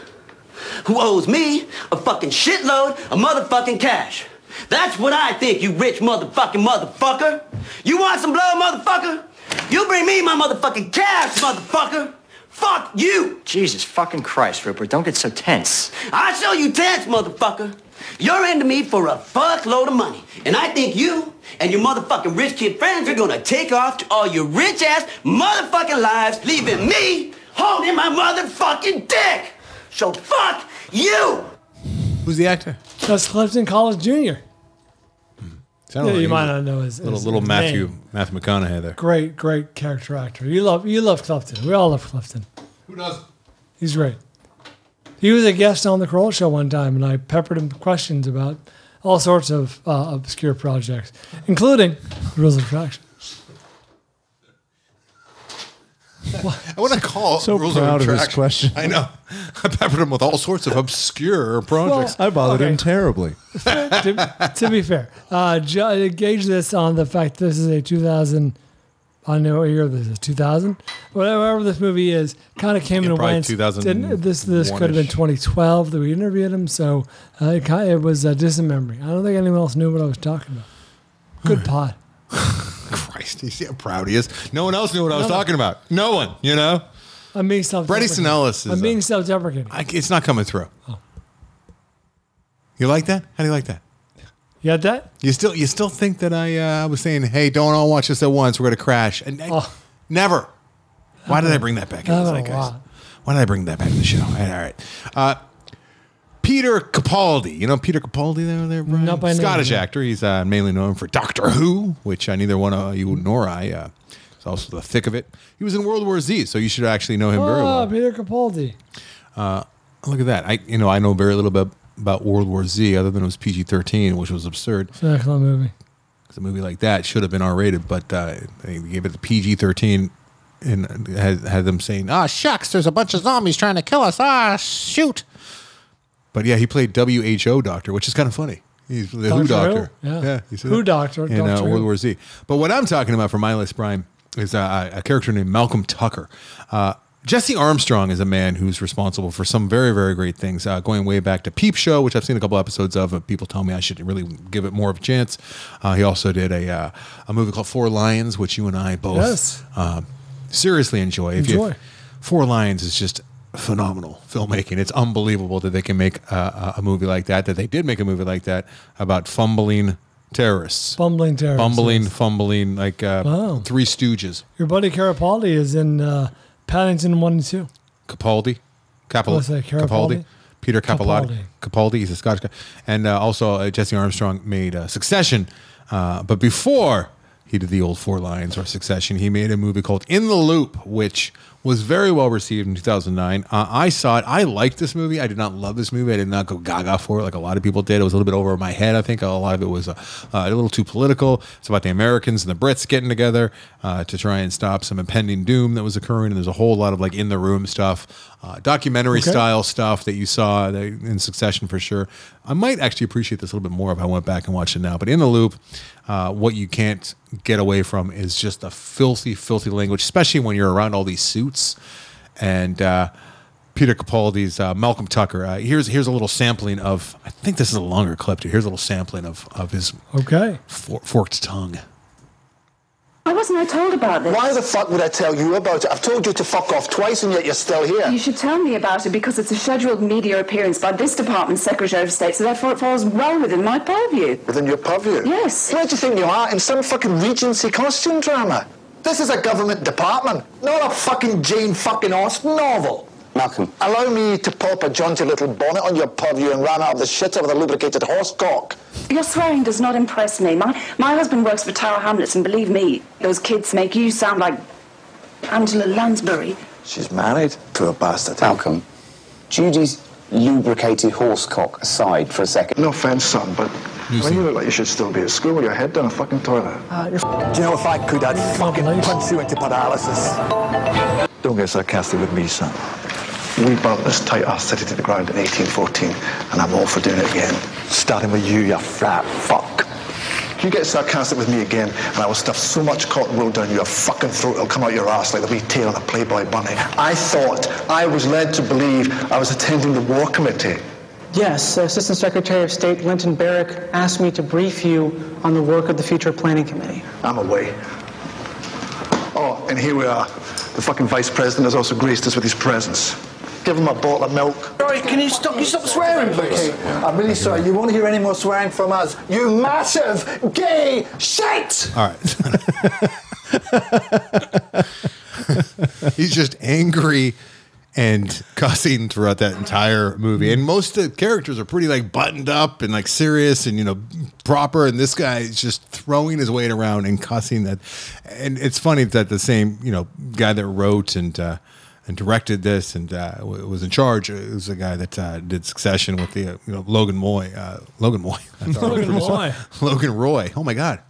who owes me a fucking shitload of motherfucking cash. That's what I think, you rich motherfucking motherfucker. You want some blow, motherfucker? You bring me my motherfucking cash, motherfucker. Fuck you. Jesus fucking Christ, Rupert. Don't get so tense. I show you tense, motherfucker. You're into me for a fuckload of money. And I think you and your motherfucking rich kid friends are gonna take off to all your rich ass motherfucking lives, leaving me holding my motherfucking dick. So fuck you. Who's the actor? That's Clifton Collins Jr. Sounded Yeah, like you might not know his, little his- little his Matthew name. Matthew McConaughey there. Great, great character actor. You love you love Clifton. We all love Clifton. Who doesn't? He's great. He was a guest on the Carolla Show one time, and I peppered him questions about all sorts of uh, obscure projects, including Rules of Attraction. <laughs> I want to call So rules proud of of his question. I know. <laughs> I peppered him with all sorts of obscure projects. I bothered him terribly. <laughs> to, to be fair, uh, gauge this on the fact this is a 2000. I know what year this is. 2000. Whatever this movie is, kind of came Yeah, went. 2001 Didn't- This this could have been 2012 that we interviewed him. So uh, it, kind it was a distant memory. I don't think anyone else knew what I was talking about. Good pod. Christ, you see how proud he is. No one else knew what I was No, no. talking about. No one, you know. I'm being self. Bret Easton Ellis is I'm being self-deprecating. I, it's not coming through. Oh. You like that? How do you like that? You got that? You still you still think that I uh, was saying, hey, don't all watch this at once. We're gonna crash. And Oh. never. Why did I bring that back into the zeitgeist? lot. Why did I bring that back to the show? All right. all right. Uh, Peter Capaldi. You know Peter Capaldi there, there Bryan? Not by name, Scottish no. actor. He's uh, mainly known for Doctor Who, which I neither one of you nor I. Uh, is also the thick of it. He was in World War Z, so you should actually know him very Oh, well. Peter Capaldi. Uh, look at that. I you know I know very little bit about World War Z, other than it was PG thirteen, which was absurd. It's an excellent movie. 'Cause a movie like that should have been R rated, but uh, they gave it the PG thirteen, and had, had them saying, "Ah, shucks, there's a bunch of zombies trying to kill us. Ah, shoot." But yeah, he played WHO doctor, which is kind of funny. He's the Who Doctor Who? Yeah. you see Who doctor, in uh. World War Z. But what I'm talking about for my list, Bryan, is uh, a character named Malcolm Tucker. Uh, Jesse Armstrong is a man who's responsible for some very, very great things. Uh, going way back to Peep Show, which I've seen a couple episodes of. And people tell me I should really give it more of a chance. Uh, he also did a uh, a movie called Four Lions, which you and I both Yes. uh, seriously enjoy. If you- Enjoy. Four Lions is just phenomenal filmmaking. It's unbelievable that they can make a a movie like that. That they did make a movie like that about fumbling terrorists, Bumbling terrorists. bumbling, fumbling, like uh, Wow. Three Stooges. Your buddy Carapaldi is in uh, Paddington 1 and 2. Capaldi, Capal- Capaldi? Capaldi, Peter Capaldi, Capaldi. He's a Scottish guy, and uh, also uh, Jesse Armstrong made uh, Succession. Uh, but before he did the old Four Lions or Succession, he made a movie called In the Loop, which was very well received in 2009. Uh, I saw it. I liked this movie. I did not love this movie. I did not go gaga for it like a lot of people did. It was a little bit over my head. I think a lot of it was uh, uh, a little too political. It's about the Americans and the Brits getting together uh, to try and stop some impending doom that was occurring. And there's a whole lot of like in the room stuff, uh, documentary Okay. style stuff that you saw in Succession for sure. I might actually appreciate this a little bit more if I went back and watched it now. But in the loop, uh, what you can't get away from is just a filthy, filthy language, especially when you're around all these suits. And uh, Peter Capaldi's uh, Malcolm Tucker. Uh, here's here's a little sampling of. I think this is a longer clip. Too. Here's a little sampling of of his Okay. for, forked tongue. Why wasn't I told about this? Why the fuck would I tell you about it? I've told you to fuck off twice and yet you're still here. You should tell me about it because it's a scheduled media appearance by this department's Secretary of State, so therefore it falls well within my purview. Within your purview? Yes. Where do you think you are? In some fucking Regency costume drama? This is a government department, not a fucking Jane fucking Austen novel. Malcolm. Allow me to pop a jaunty little bonnet on your purview and ran out of the shitter with a lubricated horse cock. Your swearing does not impress me. My, my husband works for Tower Hamlets, and believe me, those kids make you sound like Angela Lansbury. She's married to a bastard. Malcolm. Judy's lubricated horse cock aside for a second. No offense, son, but when you look like you should still be at school with your head down a fucking toilet. Uh, Do you know if I could, I'd fucking punch you into paralysis. Don't get sarcastic with me, son. We burnt this tight ass city to the ground in 1814, and I'm all for doing it again. Starting with you, you fat fuck. You get sarcastic with me again, and I will stuff so much cotton wool down your fucking throat it'll come out your ass like the wee tail on a Playboy bunny. I thought I was led to believe I was attending the War Committee. Yes, Assistant Secretary of State Linton Barwick asked me to brief you on the work of the Future Planning Committee. I'm away. Oh, and here we are. The fucking vice president has also graced us with his presence. Give him a bottle of milk. Sorry, can you stop? Can you stop swearing, please? Okay, I'm really sorry. You won't hear any more swearing from us. You massive gay shit! All right. <laughs> He's just angry and cussing throughout that entire movie. And most of the characters are pretty like buttoned up and like serious and you know proper. And this guy is just throwing his weight around and cussing that. And it's funny that the same you know guy that wrote and uh, and directed this and uh, was in charge it was the guy that uh, did Succession with the uh, you know Logan Moy. Uh, Logan Moy. <laughs> I thought I Logan pronounced- Moy. <laughs> Logan Roy. Oh my God,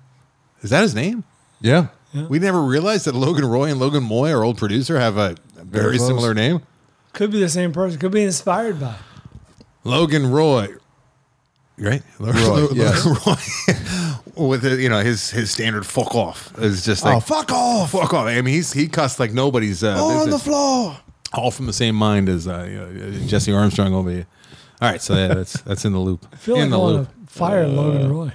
is that his name? Yeah. We never realized that Logan Roy and Logan Moy, our old producer, have a very, Very similar name. Could be the same person. Could be inspired by. Logan Roy, right? <laughs> Roy, yes. <laughs> Roy, with the, you know his his standard "fuck off" is just like Oh, fuck off. fuck off. I mean, he's he cussed like nobody's uh, on the floor. all from the same mind as uh, you know, Jesse Armstrong over here. All right, so yeah, that's <laughs> that's in the loop. I feel in like the loop. to fire Logan Roy.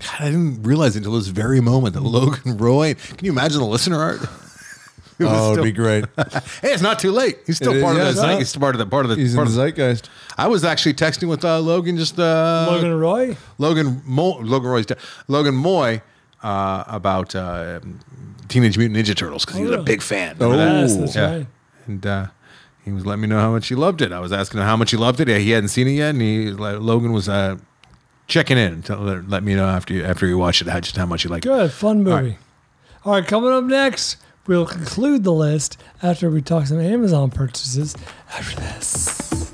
God, I didn't realize until this very moment that Logan Roy. Can you imagine the listener art? <laughs> It was Oh, it'd be great. <laughs> hey, it's not too late. He's still It is, part yeah, of the it's zeit- not. He's part of the part of the. He's in part the of zeitgeist. I was actually texting with uh, Logan just uh, Logan Roy? Logan Mo, Logan Roy's dad- Logan Moy uh, about uh, Teenage Mutant Ninja Turtles because he was a Oh. big fan. Oh. Remember that? Yes, that's right. And uh, he was letting me know how much he loved it. I was asking him how much he loved it. He hadn't seen it yet, and he like, Logan was uh, checking in to let, let me know after you, after you watched it how just how much you liked it. Good, fun movie. All right, coming up next, we'll conclude the list after we talk some Amazon purchases. After this,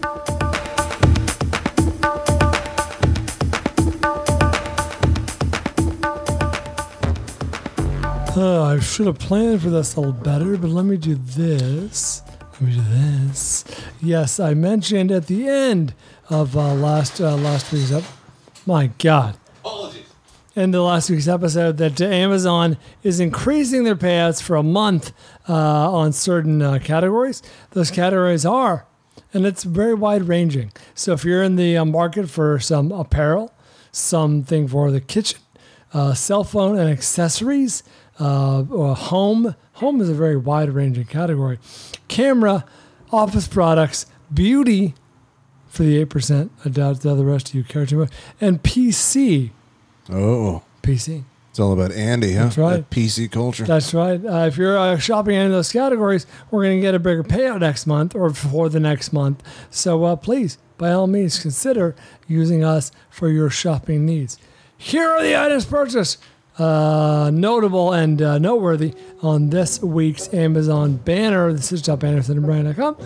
Uh, I should have planned for this a little better, but let me do this. Let me do this. Yes, I mentioned at the end of uh, last uh, last week's ep- My God. In the last week's episode, that Amazon is increasing their payouts for a month uh, on certain uh, categories. Those categories are, and it's very wide ranging. So if you're in the uh, market for some apparel, something for the kitchen, uh, cell phone and accessories, uh, or home. Home is a very wide ranging category. Camera, office products, beauty for the 8%. I doubt the rest of you care too much. And PC. Oh. PC. It's all about Andy, huh? That's right. That PC culture. That's right. Uh, if you're uh, shopping in any of those categories, we're going to get a bigger payout next month or for the next month. So uh, please, by all means, consider using us for your shopping needs. Here are the items purchased, uh, notable and uh, noteworthy on this week's Amazon banner. This is jobanderson.com.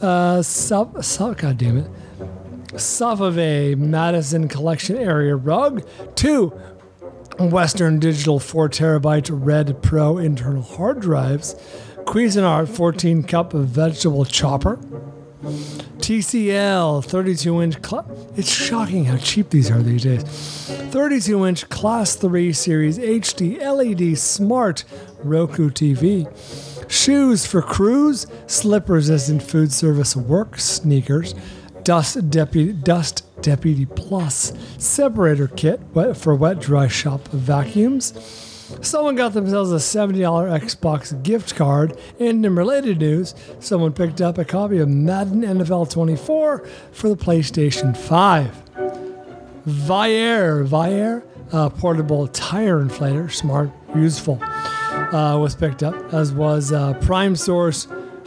Uh, sub, sub, God damn it. Safavieh Madison Collection Area Rug. Two Western Digital 4 terabyte Red Pro internal hard drives. Cuisinart 14 cup vegetable chopper. TCL 32 inch. Cl- it's shocking how cheap these are these days. 32 inch Class 3 Series HD LED Smart Roku TV. Shoes for Crews, slip resistant food service work sneakers, Dust Deputy Dust Deputy Plus separator kit for wet dry shop vacuums. Someone got themselves a $70 Xbox gift card. And in related news, someone picked up a copy of Madden NFL 24 for the PlayStation 5. Viair, Viair, uh, portable tire inflator, smart, useful, uh, was picked up, as was uh, Prime Source,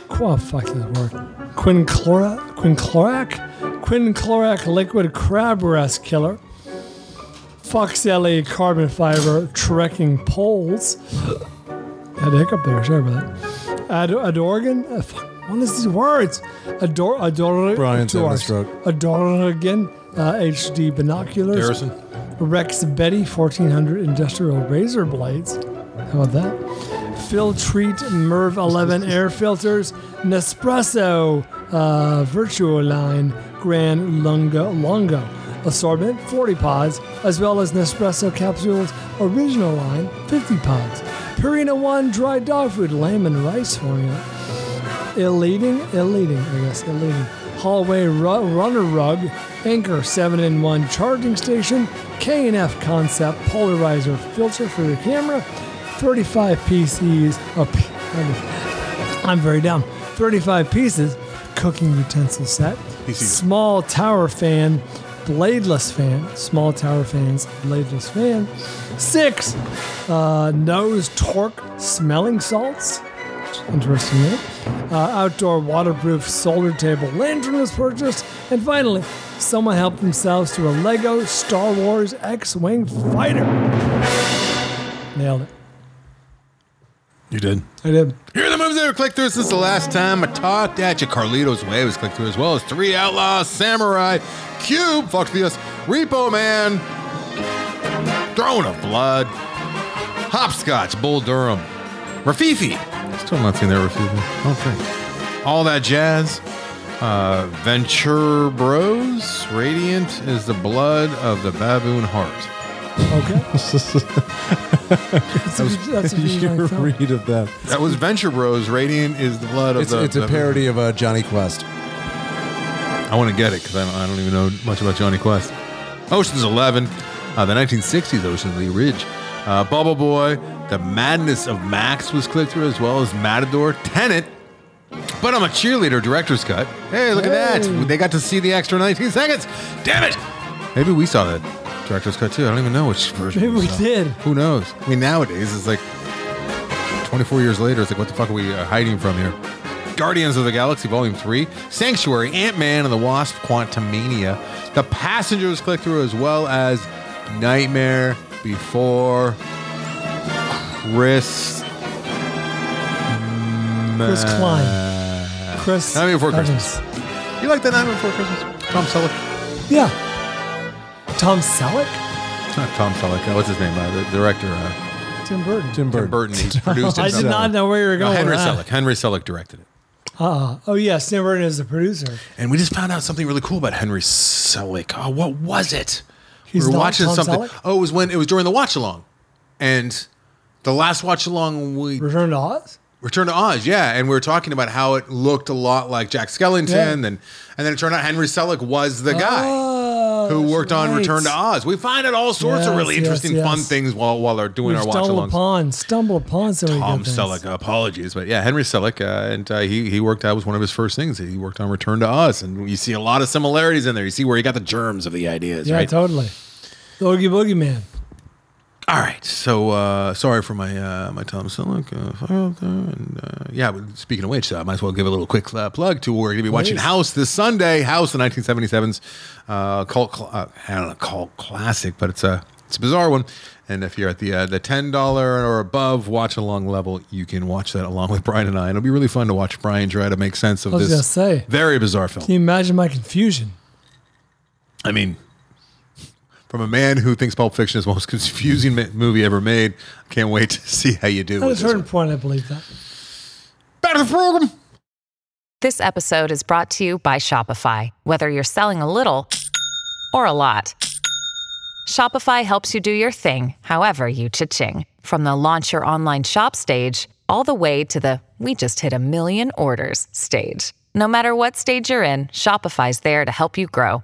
oh, fuck this word, Quinclora, Quinclorac, Quinclorac liquid crab rest killer, Foxelli carbon fiber trekking poles. Had a hiccup there, sorry about that. Ad- Adorgan, uh, what is these words? Ador, Ador, Brian's having a Ador- stroke. Adorrgon uh, HD binoculars. Garrison. Rex Betty 1400 industrial razor blades. How about that? Filtrete Merv 11 <laughs> air filters. Nespresso uh, Virtual Line Grand Lungo, Longo assortment 40 pods, as well as Nespresso capsules original line 50 pods. Purina One dry dog food lamb and rice formula. Ill-leading, ill-leading, I guess, ill-leading. Hallway ru- runner rug, Anker 7-in-1 charging station, K&F concept polarizer filter for your camera, 35 PCs, oh, I'm very dumb. 35 pieces, cooking utensil set, small tower fan, bladeless fan, small tower fans, bladeless fan, six uh, nose torque smelling salts, Interesting name. Uh, outdoor waterproof solar table lantern was purchased. And finally, someone helped themselves to a Lego Star Wars X Wing fighter. Nailed it. You did. I did. Here are the movies that were click through since the last time I talked at you. Carlitos Way was click through as well as Three Outlaws, Samurai, Cube, Fox BS, Repo Man, Throne of Blood, Hopscotch, Bull Durham, Rififi. Still not seen that Rififi. Okay. All that jazz. Uh, Venture Bros. Radiant is the blood of the baboon heart. Okay. <laughs> that's a, that's a <laughs> Your read of that. That was Venture Bros. Radiant is the blood of It's, the. it's a the- parody of uh, Jonny Quest. I want to get it because I don't, I don't even know much about Jonny Quest. Ocean's Eleven, uh, the 1960s Ocean's Lee Ridge, uh, Bubble Boy, The Madness of Max was clicked through as well as Matador, Tenet. But I'm a cheerleader director's cut. Hey, look at that! They got to see the extra 19 seconds. Damn it! Maybe we saw that director's cut too. I don't even know which version. Maybe we saw. did. Who knows? I mean, nowadays it's like 24 years later. It's like, what the fuck are we uh, hiding from here? Guardians of the Galaxy Volume 3, Sanctuary, Ant Man and the Wasp, Quantumania, The Passengers click through, as well as Nightmare Before Chris. Chris Klein. Chris. Nightmare Before Evans. Christmas. You like that Nightmare Before Christmas? Tom Selleck? Yeah. Tom Selleck? Not Tom Selleck. Uh, what's his name? Uh, the director. Uh, Tim Burton. Tim Tim Burton. He <laughs> produced it. I did not know where you were No, going. Henry with that. Selleck. Henry Selick directed it. Uh, oh yes, Tim Burton is the producer. And we just found out something really cool about Henry Selick. Oh, what was it? He's we were not watching Tom something. Selleck? Oh, it was when it was during the watch along, and the last watch along we Return to Oz. Return to Oz, yeah, and we were talking about how it looked a lot like Jack Skellington, Yeah. and and then it turned out Henry Selick was the guy Oh, who that's worked on. Return to Oz. We find out all sorts of really yes, interesting, yes. fun things while while they're doing We've our watch alongs. upon, stumble upon so many Tom. Selleck, apologies, but yeah, Henry Selick, uh, and uh, he he worked. That was one of his first things. He worked on Return to Oz, and you see a lot of similarities in there. You see where he got the germs of the ideas, Yeah, right? totally. The Oogie Boogie Man. All right, so uh, sorry for my uh, my Tom Selleck, uh, there, and uh, yeah. but Speaking of which, I might as well give a little quick uh, plug to we're going to be watching Please. House this Sunday. House, the 1977's uh, cult, uh, I don't know, cult classic, but it's a it's a bizarre one. And if you're at the uh, the ten dollar or above watch along level, you can watch that along with Brian and I. And it'll be really fun to watch Brian try to make sense of this say. very bizarre film. Can you imagine my confusion? I mean, from a man who thinks Pulp Fiction is the most <laughs> confusing movie ever made, I can't wait to <laughs> see how you do At a with certain one. point, I believe that. Back to the program. This episode is brought to you by Shopify. Whether you're selling a little or a lot, Shopify helps you do your thing, however you cha-ching. From the launch your online shop stage, all the way to the we just hit a million orders stage. No matter what stage you're in, Shopify's there to help you grow.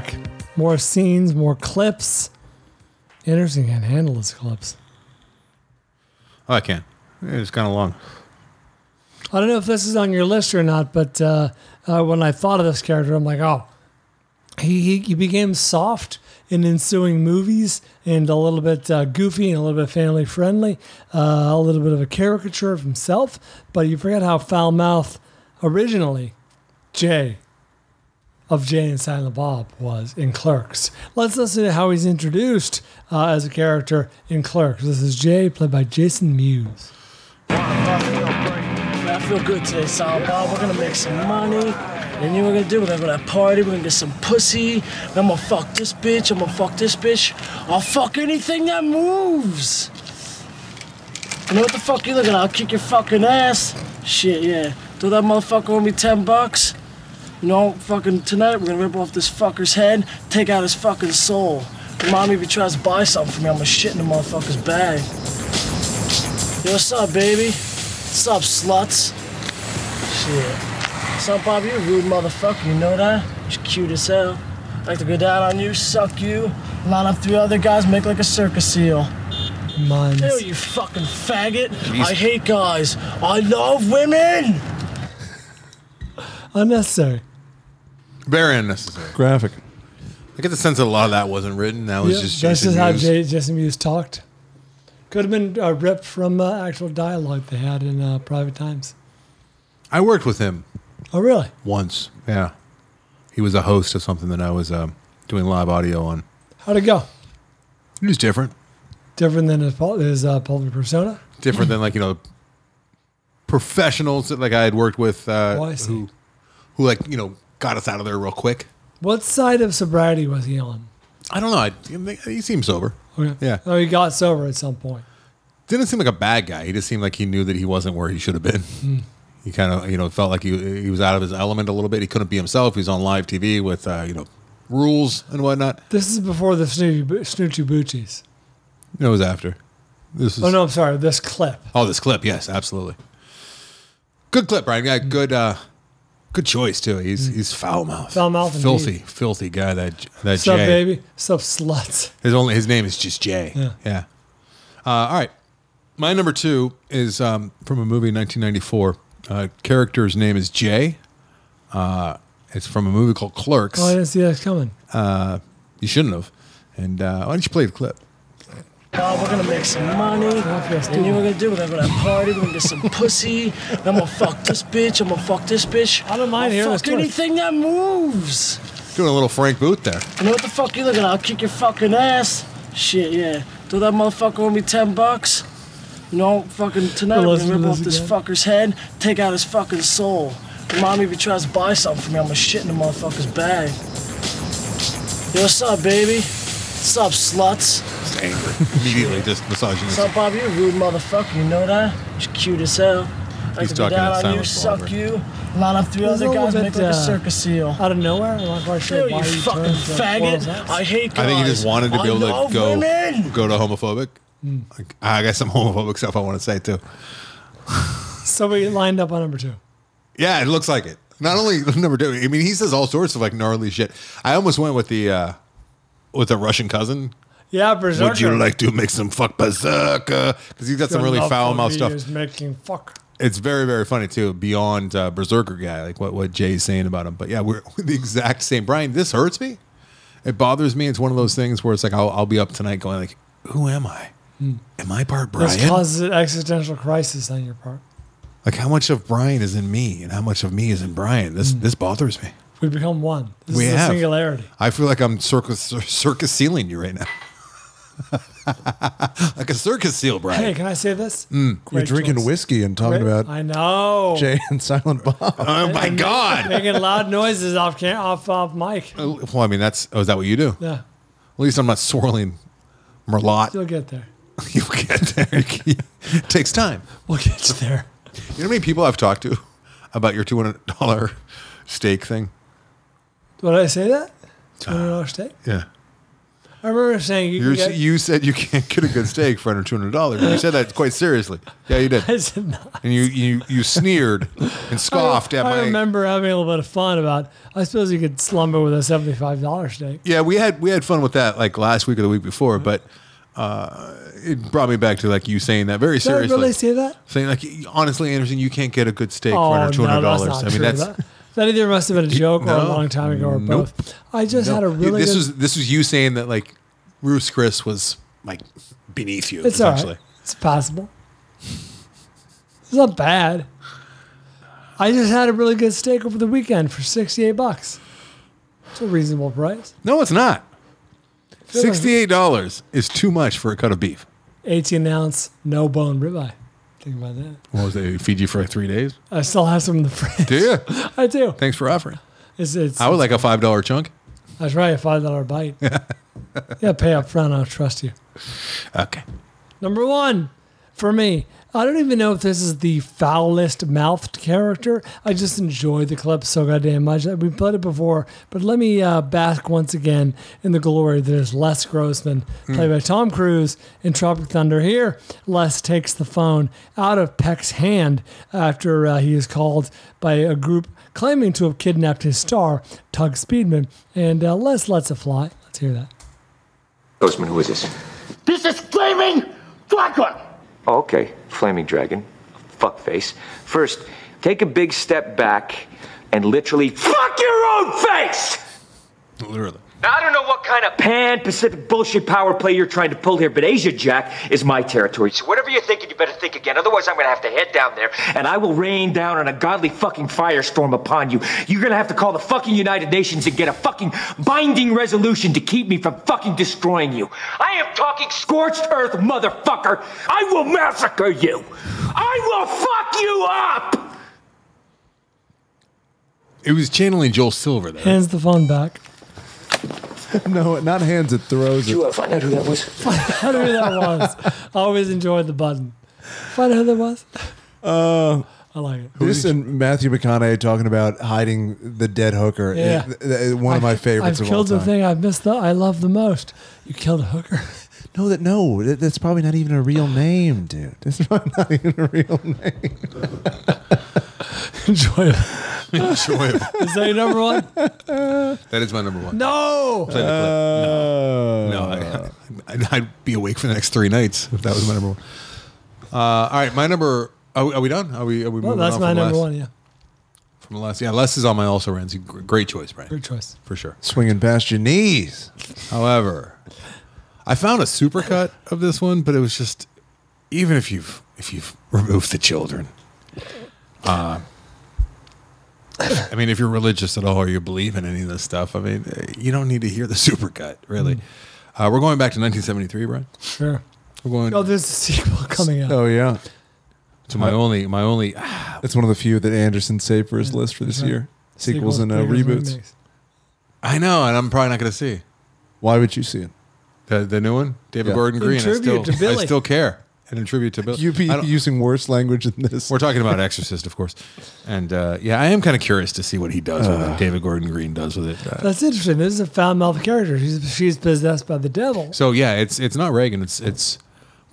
Back. More scenes, more clips. Anderson can't handle his clips. Oh, I can. It's kind of long. I don't know if this is on your list or not, but uh, uh, when I thought of this character, I'm like, oh, he, he, he became soft in ensuing movies and a little bit uh, goofy and a little bit family friendly, uh, a little bit of a caricature of himself. But you forget how foul mouth originally Jay of Jay and Silent Bob was in Clerks. Let's listen to how he's introduced uh, as a character in Clerks. This is Jay, played by Jason Mewes. I feel good today, Silent Bob. We're gonna make some money. And you know what we're gonna do? We're gonna go to that party, we're gonna get some pussy. I'm gonna fuck this bitch, I'm gonna fuck this bitch. I'll fuck anything that moves. You know what the fuck you looking at? I'll kick your fucking ass. Shit, yeah. Throw that motherfucker owe me 10 bucks. You know, fucking tonight we're gonna rip off this fucker's head, take out his fucking soul. Remind me if he tries to buy something for me, I'm gonna shit in the motherfucker's bag. Yo, what's up, baby? What's up, sluts? Shit. What's up, Bob? You a rude motherfucker, you know that? You're cute as hell. I Like to go down on you, suck you, line up three other guys, make like a circus seal. Mine's. Ew, you fucking faggot. Jeez. I hate guys. I love women! <laughs> Unnecessary. Very unnecessary. Graphic. I get the sense that a lot of that wasn't written. That was just Jason just how Mewes. J- Jason Mewes talked. Could have been uh, ripped from uh, actual dialogue they had in uh, Private Times. I worked with him Oh, really? once. Yeah, he was a host of something that I was um, doing live audio on. How'd it go? He was different, Different than his, pul- his uh, public persona? different than like you know professionals that like I had worked with uh, Oh, I see. who who like you know got us out of there real quick. What side of sobriety was he on? I don't know. I, he seemed sober. Okay. Yeah. Oh, he got sober at some point. Didn't seem like a bad guy. He just seemed like he knew that he wasn't where he should have been. Hmm. He kind of, you know, felt like he he was out of his element a little bit. He couldn't be himself. He was on live TV with, uh, you know, rules and whatnot. This is before the Snoochie, Bo- Snoochie Boochies. No, it was after. This is Oh, no, I'm sorry. This clip. Oh, this clip, yes, absolutely. Good clip, Brian. Yeah, good, uh, good choice too. He's he's foul mouth. Foul mouth filthy, indeed. filthy guy. That that What's up, Jay. baby? What's up, sluts? His only his name is just Jay. Yeah. Yeah. Uh, all right. My number two is um, from a movie in 1994. Uh, character's name is Jay. Uh, it's from a movie called Clerks. Oh, I didn't see that coming. Uh, you shouldn't have. And uh, why don't you play the clip? Oh, we're gonna make some money. And you we're gonna do? We're gonna go to that party. We're gonna get some pussy. I'm gonna fuck this bitch. I'm gonna fuck this bitch. I don't mind I'll hearing fuck anything that moves. Doing a little Frank Booth there. You know what the fuck you looking at? I'll kick your fucking ass. Shit, yeah. Do that motherfucker owe me 10 bucks? You know, fucking tonight We'll I'm gonna rip off this again. fucker's head, take out his fucking soul. Remind me if he tries to buy something for me, I'm gonna shit in the motherfucker's bag. Yo, what's up, baby? What's up, sluts? Just angry. Immediately just massaging What's his up, Bobby? You're a rude motherfucker, you know that? You're cute as hell. I He's could talking be down to on you, Silent suck Barber. you, line up three It was other a little guys, make bit, like a uh, circus seal. Out of nowhere. I'm not quite sure Ew, why you he fucking turned to Quarles faggot. House. I hate guys. I think he just wanted to be I able to love go women. go to homophobic. Like, I got some homophobic stuff I want to say too. So we lined up on number two. Yeah, it looks like it. Not only <laughs> number two. I mean, he says all sorts of like gnarly shit. I almost went with the uh with a Russian cousin. Yeah, Berserker. Would you like to make some fuck berserker? Because he's got some really foul mouth stuff. is making fuck. It's very very funny too. Beyond uh, berserker guy, like what what Jay's saying about him. But yeah, we're <laughs> the exact same. Brian, this hurts me. It bothers me. It's one of those things where it's like I'll, I'll be up tonight going like, who am I? Hmm. Am I part Brian? This causes an existential crisis on your part. Like how much of Brian is in me and how much of me is in Brian? This this bothers me. We become one. This we is have a singularity. I feel like I'm circus circus sealing you right now. <laughs> like a circus seal, Brian. Hey, can I say this? Mm. You're drinking choice. whiskey and talking Great- about I know. Jay and Silent Bob. <laughs> Oh my And God! Making loud noises off can- off off mic. Well, I mean, that's oh, is that what you do? Yeah, At least I'm not swirling merlot. you'll get there. <laughs> You'll get there. it takes time. We'll get you there. You know how many people I've talked to about your two hundred dollar steak thing? Did I say that? Two hundred dollars steak. Yeah. I remember saying you get. you said you can't get a good steak for under two hundred dollars. You said that quite seriously. Yeah, you did. <laughs> I said not. And you you you sneered and scoffed I, at I my. I remember having a little bit of fun about. I suppose you could slumber with a seventy-five dollar steak. Yeah, we had we had fun with that like last week or the week before, but uh, it brought me back to like you saying that very seriously. Did I really say that? Saying like honestly, Anderson, you can't get a good steak oh for under two hundred dollars. not I mean, true. that's that, that either must have been a joke or a long time ago or Nope. both. I just No. had a really This good. was this was you saying that like Bruce Chris was like beneath you. it's all essentially. right. It's possible. It's not bad. I just had a really good steak over the weekend for sixty-eight bucks. It's a reasonable price. No, it's not. Sixty-eight dollars is too much for a cut of beef. Eighteen ounce, no bone ribeye. Think about that. What was? Feed you for three days? I still have some in the fridge. Do you? <laughs> I do. Thanks for offering. It's, it's, I would like a five dollar chunk. That's right, a five dollar bite. <laughs> yeah, pay up front. I'll trust you. Okay. Number one for me. I don't even know if this is the foulest mouthed character. I just enjoy the clip so goddamn much. We played it before, but let me uh, bask once again in the glory that is Les Grossman, played by Tom Cruise in Tropic Thunder. Here, Les takes the phone out of Peck's hand after uh, he is called by a group claiming to have kidnapped his star, Tug Speedman, and uh, Les lets it fly. Let's hear that. Grossman, who is this? This is Flaming Dragon! Okay, Flaming Dragon. Fuckface. First, take a big step back and literally fuck your own face! Literally. Now, I don't know what kind of pan Pacific bullshit power play you're trying to pull here, but Asia Jack is my territory. So whatever you're thinking, you better think again. Otherwise, I'm gonna have to head down there and I will rain down on a godly fucking firestorm upon you. You're gonna have to call the fucking United Nations and get a fucking binding resolution to keep me from fucking destroying you. I am talking scorched earth, motherfucker. I will massacre you. I will fuck you up. It was channeling Joel Silver there. Hands the phone back. <laughs> no, not hands. It throws. Did you uh, find out who that was? I don't who that was. I always enjoyed the button. Find out who that was. Uh, I like it. This and Matthew McConaughey talking about hiding the dead hooker. Yeah. It- it- one of my favorites I've of all killed the thing I've missed. The I love the most. You killed a hooker. <laughs> No, that no, that- that's probably not even a real name, dude. That's <laughs> probably not even a real name. Enjoy it. Enjoy it. Is that your number one? That is my number one. No. Play the clip. No, no I, I'd, I'd be awake for the next three nights if that was my number one. Uh, all right, my number. Are we, are we done? Are we? Are we Well, moving that's on my from number Les? one. Yeah. From the last, yeah, Les is on my also Ramsey. Great choice, Brian. Great choice. for sure. Swinging past your knees. However, I found a supercut of this one, but it was just even if you've if you've removed the children. Uh, I mean, if you're religious at all or you believe in any of this stuff, I mean, uh, you don't need to hear the <laughs> supercut, really. Uh, we're going back to 1973, Brian. Sure. We're going Oh, there's a sequel coming out. Oh yeah, to my only my only. It's one of the few that Anderson saved for his list for this right. year. Sequels, and uh, reboots. remakes. I know, and I'm probably not going to see Why would you see it? the the new one, David Yeah. Gordon Green. I tribute still to I still care, and attribute to Bill. You be using worse language than this. We're talking about Exorcist, of course, and uh, yeah, I am kind of curious to see what he does with it. David Gordon Green does with it. Uh, That's interesting. This is a foul mouth character. She's she's possessed by the devil. so yeah, it's it's not Regan. It's it's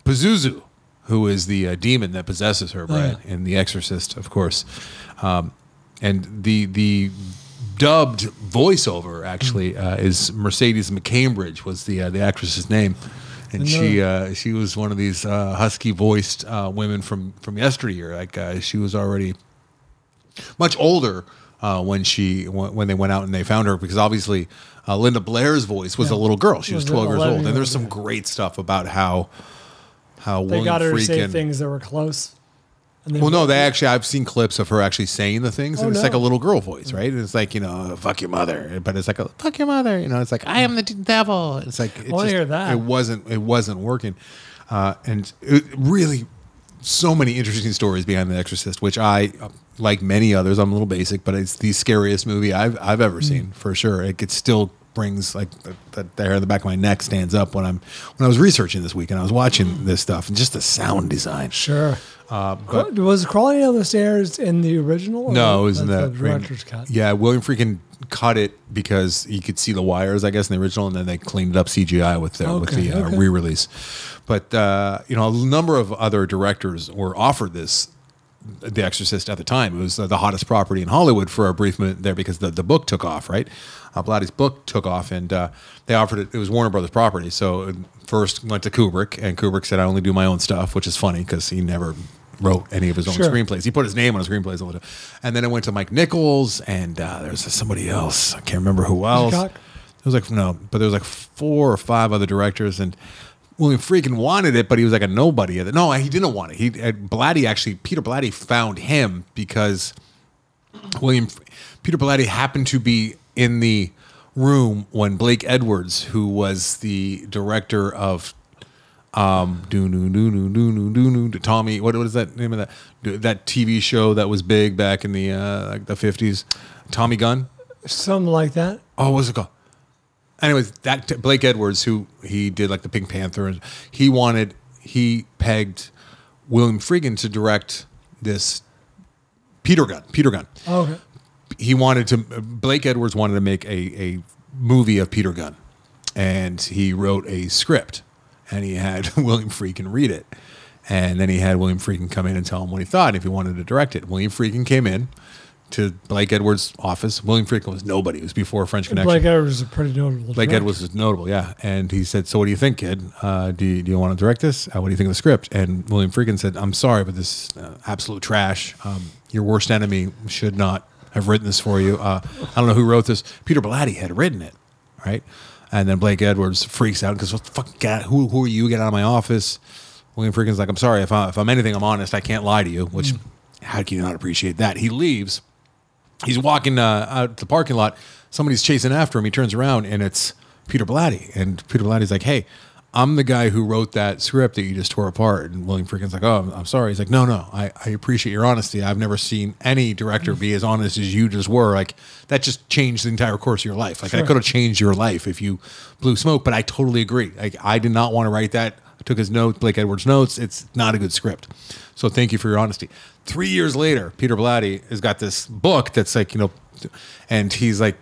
Pazuzu, who is the uh, demon that possesses her, Brian, in The Exorcist, of course. Um, and the the dubbed voiceover actually uh, is Mercedes McCambridge was the uh, the actress's name. And she uh, she was one of these uh, husky voiced uh, women from from yesteryear. Like uh, she was already much older uh, when she when, they went out and they found her because obviously uh, Linda Blair's voice was a little girl. She was, Was 12 years old, and there's some great stuff about how how They William got her to say things that were close. And Well, no, they actually I've seen clips of her actually saying the things, and Oh, it's like a little girl voice, right? And it's like you know, fuck your mother, but it's like a fuck your mother, you know. It's like I am the devil. It's like it just- hear that. It wasn't it wasn't working, uh, and it really so many interesting stories behind The Exorcist, which I like many others. I'm a little basic, but it's the scariest movie I've I've ever seen for sure. It, it still brings like the, the, the hair on the back of my neck stands up when I'm when I was researching this week and I was watching this stuff and just the sound design. Sure. Uh, but was crawling down the stairs in the original? or no, it was in the director's cut. Yeah, William Friedkin cut it because you could see the wires, I guess, in the original, and then they cleaned it up CGI with the with the uh, okay. re-release. But uh, you know, a number of other directors were offered this. The Exorcist at the time it was uh, the hottest property in Hollywood for a brief minute there because the, the book took off, right? Uh, Blatty's book took off, and uh, they offered it. It was Warner Brothers property, so it first went to Kubrick, and Kubrick said, "I only do my own stuff," which is funny because he never wrote any of his own Sure. screenplays. He put his name on his screenplays all the time. And then it went to Mike Nichols, and uh, there's somebody else. I can't remember who else. Hitchcock? It was like no, but there was like four or five other directors, and William Friedkin wanted it, but he was like a nobody. No, he didn't want it. He uh, Blatty actually Peter Blatty found him because William Peter Blatty happened to be in the room when Blake Edwards, who was the director of um do no no no no no no no Tommy what what is that name of that that TV show that was big back in the uh like the 50s Tommy Gunn Something like that. Oh, what was it called? Anyways, that Blake Edwards, who he did like the Pink Panther, and he wanted he pegged William Friedkin to direct this Peter Gunn. Peter Gunn. Oh, okay. He wanted to. Blake Edwards wanted to make a a movie of Peter Gunn, and he wrote a script, and he had <laughs> William Friedkin read it, and then he had William Friedkin come in and tell him what he thought if he wanted to direct it. William Friedkin came in to Blake Edwards' office. William Friedkin was nobody. It was before French Connection. Blake Edwards is a pretty notable. Blake director. Edwards was notable, yeah. And he said, "So what do you think, kid? Uh, do you, do you want to direct this? Uh, what do you think of the script?" And William Friedkin said, "I'm sorry, but this is uh, absolute trash. Um, your worst enemy should not have written this for you. Uh, I don't know who wrote this. Peter Blatty had written it, right? And then Blake Edwards freaks out because what the fuck, get, who who are you? Get out of my office. William Friedkin's like, I'm sorry if I, if I'm anything, I'm honest. I can't lie to you. Which, how can you not appreciate that? He leaves. He's walking uh, out the parking lot. Somebody's chasing after him. He turns around and it's Peter Blatty. And Peter Blatty's like, "Hey, I'm the guy who wrote that script that you just tore apart." And William Friedkin's like, "Oh, I'm, I'm sorry." He's like, "No, no, I, I appreciate your honesty. I've never seen any director be as honest as you just were. Like that just changed the entire course of your life. Like Sure. that could have changed your life if you blew smoke. But I totally agree. Like I did not want to write that. I took his note, Blake Edwards' notes. It's not a good script. So thank you for your honesty. Three years later, Peter Blatty has got this book that's like, you know, and he's like,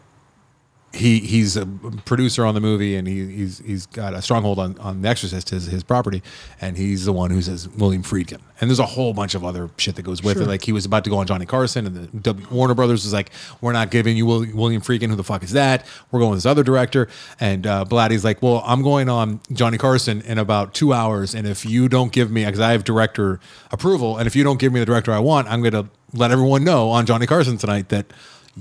he he's a producer on the movie and he, he's he's got a stronghold on, on The Exorcist, his his property, and he's the one who says William Friedkin. And there's a whole bunch of other shit that goes with Sure. it. Like he was about to go on Johnny Carson, and the w, Warner Brothers was like, "We're not giving you Will, William Friedkin. Who the fuck is that? We're going with this other director." And uh, Blatty's like, "Well, I'm going on Johnny Carson in about two hours, and if you don't give me, because I have director approval, and if you don't give me the director I want, I'm going to let everyone know on Johnny Carson tonight that."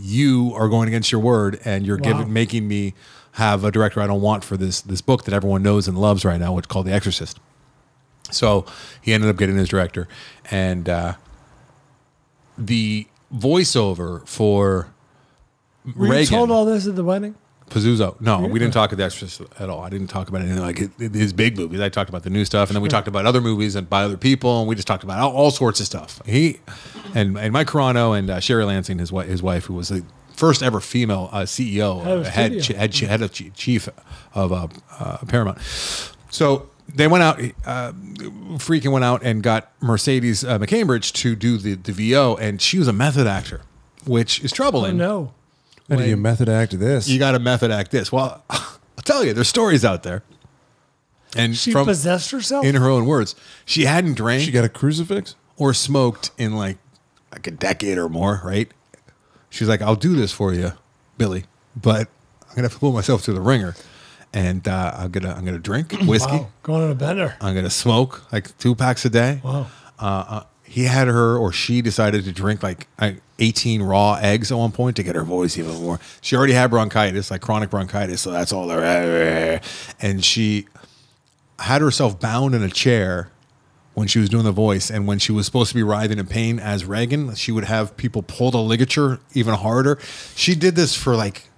You are going against your word and you're Wow. giving making me have a director I don't want for this this book that everyone knows and loves right now, which is called The Exorcist. So he ended up getting his director, and uh, the voiceover for Were you Regan told all this at the wedding? Pazuzu. No, we didn't talk about The Exorcist at all. I didn't talk about anything like his big movies. I talked about the new stuff, and then we Sure. talked about other movies and by other people, and we just talked about all, all sorts of stuff. He and and Mike Carano and uh, Sherry Lansing, his wife, his wife, who was the first ever female uh, CEO, Head of uh, head, studio. head, head of chief, chief of uh, uh, Paramount. So they went out. Uh, Friedkin went out and got Mercedes uh, McCambridge to do the the VO, and she was a method actor, which is troubling. Oh, no. How do you method act this? You got to method act this. Well, <laughs> I'll tell you, there's stories out there. And She from possessed herself? in her own words, she hadn't drank. She got a crucifix or smoked in like like a decade or more, right? She's like, "I'll do this for you, Billy, but I'm gonna have to pull myself through the ringer, and uh, I'm gonna I'm gonna drink <clears throat> whiskey. Wow, going on a bender. I'm gonna smoke like two packs a day. Wow. Uh, uh, he had her, or she decided to drink like uh, 18 raw eggs at one point to get her voice even more. She already had bronchitis, like chronic bronchitis, so that's all there. And she had herself bound in a chair when she was doing the voice, and when she was supposed to be writhing in pain as Regan, she would have people pull the ligature even harder. She did this for like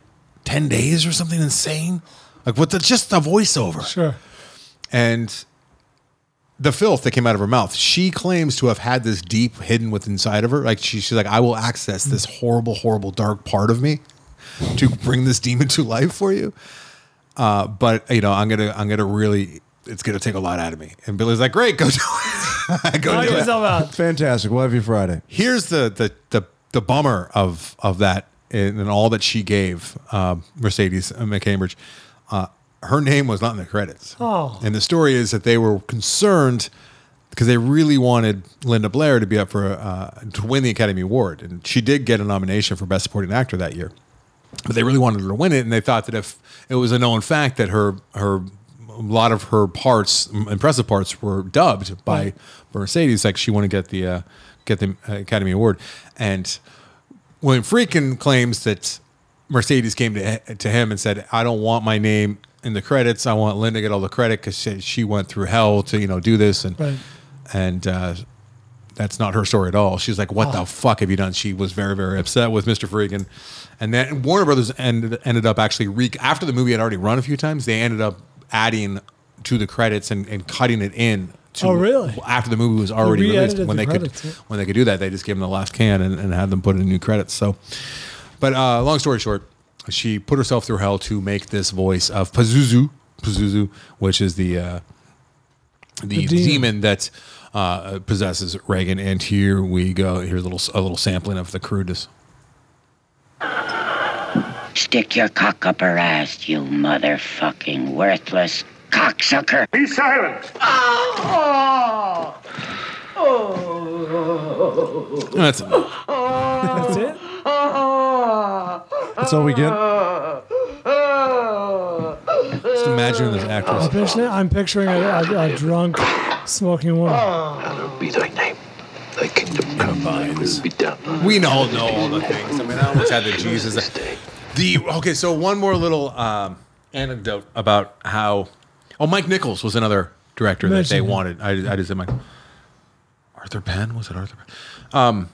10 days or something insane, like with the, just the voiceover Sure. and the filth that came out of her mouth. She claims to have had this deep hidden within inside of her. Like she, she's like, I will access this horrible, horrible, dark part of me to bring this demon to life for you. Uh, but you know, I'm gonna, I'm gonna really, it's gonna take a lot out of me. And Billy's like, great, go do it. <laughs> go Knock do it. yourself out. Fantastic. We'll have you Friday. Here's the the the, the bummer of of that and, and all that she gave um, Mercedes McCambridge. Uh, her name was not in the credits. Oh. And the story is that they were concerned because they really wanted Linda Blair to be up for uh, to win the Academy Award, and she did get a nomination for Best Supporting Actor that year. But they really wanted her to win it, and they thought that if it was a known fact that her her a lot of her parts, impressive parts, were dubbed by Right. Mercedes, like she wanted to get the uh, get the Academy Award, and William Friedkin claims that Mercedes came to to him and said, "I don't want my name in the credits. I want Linda to get all the credit because she, she went through hell to you know do this." And Right. and uh, that's not her story at all. She's like, "What Oh. the fuck have you done?" She was very very upset with Mr. Friedkin, and then Warner Brothers ended ended up actually re- after the movie had already run a few times. They ended up adding to the credits and, and cutting it in. To, Oh, really? After the movie was already released, when the they credits, yeah. could when they could do that, they just gave them the last can and, and had them put in new credits. So, but uh, long story short, she put herself through hell to make this voice of Pazuzu, Pazuzu, which is the uh, the, The demon. demon. that uh, possesses Regan. And here we go. Here's a little a little sampling of the crudeness. Stick your cock up her ass, you motherfucking worthless cocksucker. Be silent. Oh. That's That's it. That's all we get. Just imagine this actress. I'm picturing, I'm picturing a, a, a drunk, smoking woman. Hallowed be thy name. Thy kingdom come, thy will be done. We all know all the things. I mean, I almost had the Jesus. The okay, so one more little um, anecdote about how. Oh, Mike Nichols was another director that they Mention wanted. I, I just said Mike. Arthur Penn was it Arthur Penn? Um,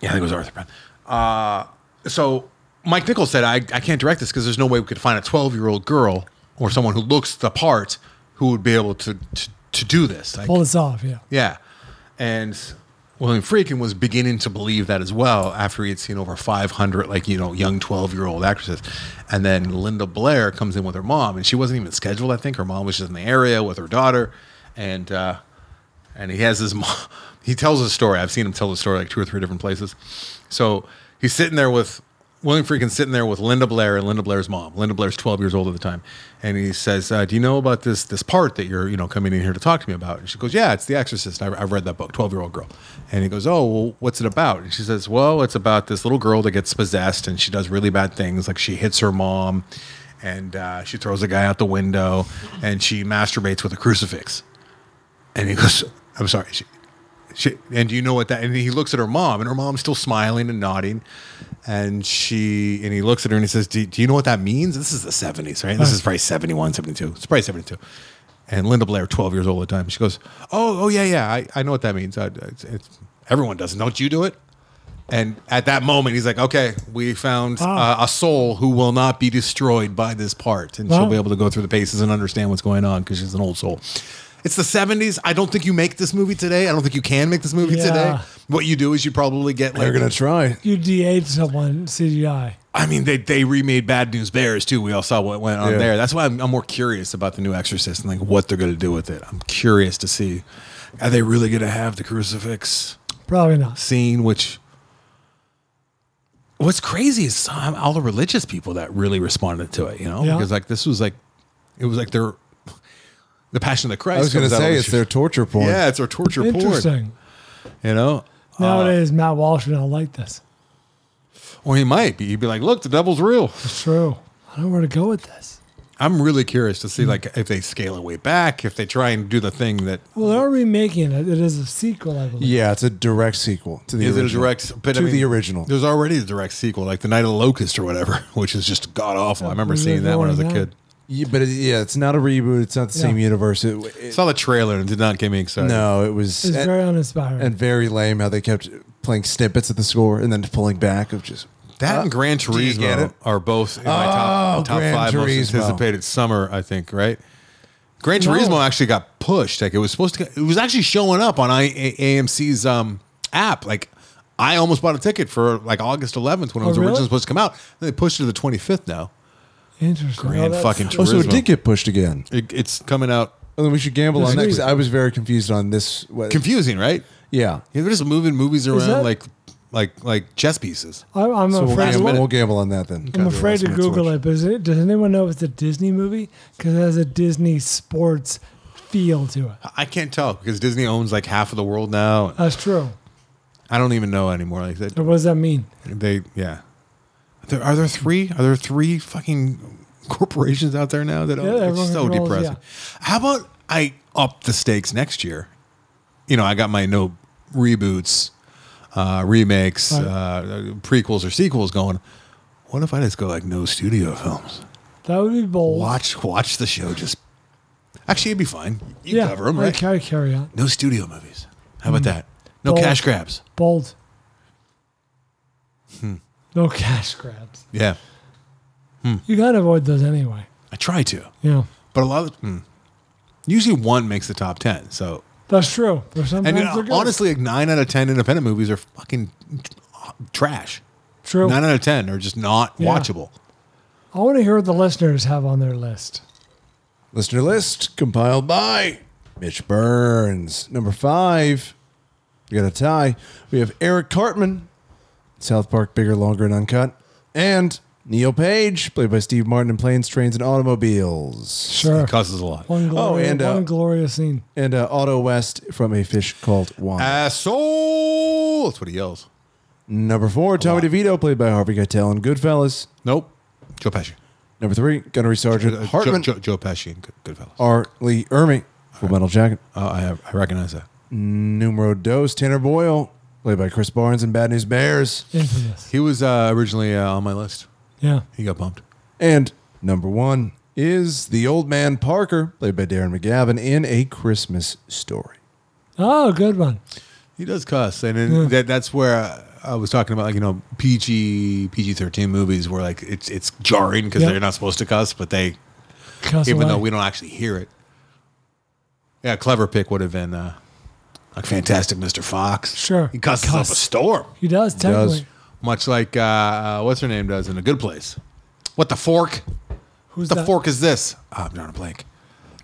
yeah, I think it was Arthur Penn. Uh, so Mike Nichols said, I, I can't direct this because there's no way we could find a 12 year old girl or someone who looks the part who would be able to to, to do this. Like, Pull this off, yeah. yeah. And William Friedkin was beginning to believe that as well after he had seen over 500, like, you know, young 12 year old actresses. And then Linda Blair comes in with her mom, and she wasn't even scheduled, I think. Her mom was just in the area with her daughter. And, uh, and he has his <laughs> mom. He tells a story. I've seen him tell the story like two or three different places. So he's sitting there with William Friedkin sitting there with Linda Blair and Linda Blair's mom. Linda Blair's 12 years old at the time, and he says, uh, "Do you know about this this part that you're you know coming in here to talk to me about?" And she goes, "Yeah, it's The Exorcist. I, I've read that book. 12 year old girl." And he goes, "Oh, well, what's it about?" And she says, "Well, it's about this little girl that gets possessed, and she does really bad things, like she hits her mom." And uh, she throws a guy out the window, and she masturbates with a crucifix. And he goes, "I'm sorry." She, she, and do you know what that? And he looks at her mom, and her mom's still smiling and nodding. And she, and he looks at her and he says, "Do, do you know what that means? This is the '70s, right? This is probably 71, 72. It's probably 72." And Linda Blair, 12 years old at the time, she goes, "Oh, oh yeah, yeah, I, I know what that means. I, it's, it's, everyone doesn't. Don't you do it?" And at that moment, he's like, "Okay, we found Wow. uh, a soul who will not be destroyed by this part, and she'll be able to go through the paces and understand what's going on because she's an old soul." It's the 70s. I don't think you make this movie today. I don't think you can make this movie Yeah. today. What you do is you probably get like They're gonna try. You de-age someone CGI. I mean, they they remade Bad News Bears too. We all saw what went on Yeah. there. That's why I'm, I'm more curious about the new Exorcist and like what they're going to do with it. I'm curious to see are they really going to have the crucifix Probably not. scene? Which what's crazy is some, all the religious people that really responded to it. You know, Yeah. because like this was like it was like their the Passion of the Christ. I was going to say it's their torture porn. Yeah, it's their torture porn. Interesting. You know, Nowadays, uh, Matt Walsh would not like this. or he might be. He'd be like, "Look, the devil's real." It's true. I don't know where to go with this. I'm really curious to see like if they scale it way back, if they try and do the thing that Well, they're remaking it. It is a sequel, I believe. Yeah, it's a direct sequel to the is original. it a direct but to I mean, the original. There's already a direct sequel, like The Night of the Locust or whatever, <laughs> which is just god awful. I remember was seeing that when I was a going kid. Yeah, but it, yeah, it's not a reboot. It's not the same Yeah. universe. It, it- Saw the trailer and it did not get me excited. no, it was It's and, very uninspiring. and very lame how they kept playing snippets of the score and then pulling back of just That Uh, and Gran do you get Turismo it? are both in my Oh, top, top Gran five most anticipated summer, I think, right? Gran No. Turismo actually got pushed. Like it was supposed to get, it was actually showing up on I, A- AMC's um, app. Like I almost bought a ticket for like August 11th when it Oh, was really? originally supposed to come out. Then they pushed it to the 25th now. Interesting. Grand that's- fucking Oh, so it did get pushed again. It, it's coming out Well, then we should gamble on that because. I was very confused on this. What, confusing, right? yeah. Yeah, they're just moving movies around that- like like like chess pieces. I, I'm So we'll afraid. gamble, to, we'll gamble on that then. I'm afraid to Google it. But is it, does anyone know if it's a Disney movie? Because it has a Disney sports feel to it. I can't tell because Disney owns like half of the world now. That's true. I don't even know anymore. Like that, But what does that mean? they yeah. There, are there three? Are there three fucking corporations out there now that own? Yeah, it's so controls, depressing. How about I up the stakes next year? You know, I got my no reboots, uh, remakes, Right. uh, prequels or sequels going. What if I just go like no studio films? That would be bold. Watch watch the show. Just actually, it'd be fine. You yeah, cover them, I right? carry, carry on. No studio movies. How about Mm. that? No Bold. cash grabs. Bold. Hmm. No <laughs> cash grabs. Yeah, You gotta avoid those anyway. I try to, Yeah, but a lot of hmm. usually one makes the top ten. So that's true. But sometimes and they're uh, good. honestly, like nine out of ten independent movies are fucking trash. true. Nine out of ten are just not Yeah. watchable. I want to hear what the listeners have on their list. Listener list compiled by Mitch Burns. Number five, we got a tie. We have Eric Cartman, South Park, bigger, longer, and uncut, and Neil Page, played by Steve Martin in Planes, Trains, and Automobiles. Sure. It causes a lot. One glorious, Oh, and, uh, one glorious scene. And uh, Otto West from A Fish Called Wanda. Asshole. That's what he yells. Number four, Tommy DeVito, played by Harvey Keitel in Goodfellas. Nope. Joe Pesci. Number three, Gunnery Sergeant Uh, Joe, Hartman. Joe, Joe Pesci and Good, Goodfellas. R. Lee Ermey, Full Metal Jacket. Oh, I have, I recognize that. Numero dos, Tanner Boyle, played by Chris Barnes in Bad News Bears. Infamous. He was uh, originally uh, on my list. Yeah. He got bumped. And Number one is the old man Parker, played by Darren McGavin, in A Christmas Story. Oh, good one. He does cuss, and then Yeah. that, that's where I was talking about, like you know, PG PG thirteen movies where like it's it's jarring because they're not supposed to cuss, but they Cuss even away. though we don't actually hear it. Yeah, clever pick would have been uh, like Fantastic Mr. Fox. Sure. he cusses Cuss. up a storm. He does, technically. much like uh, uh, what's her name does in A Good Place. What the fork? Who's the that? fork is this? Oh, I'm drawing a blank.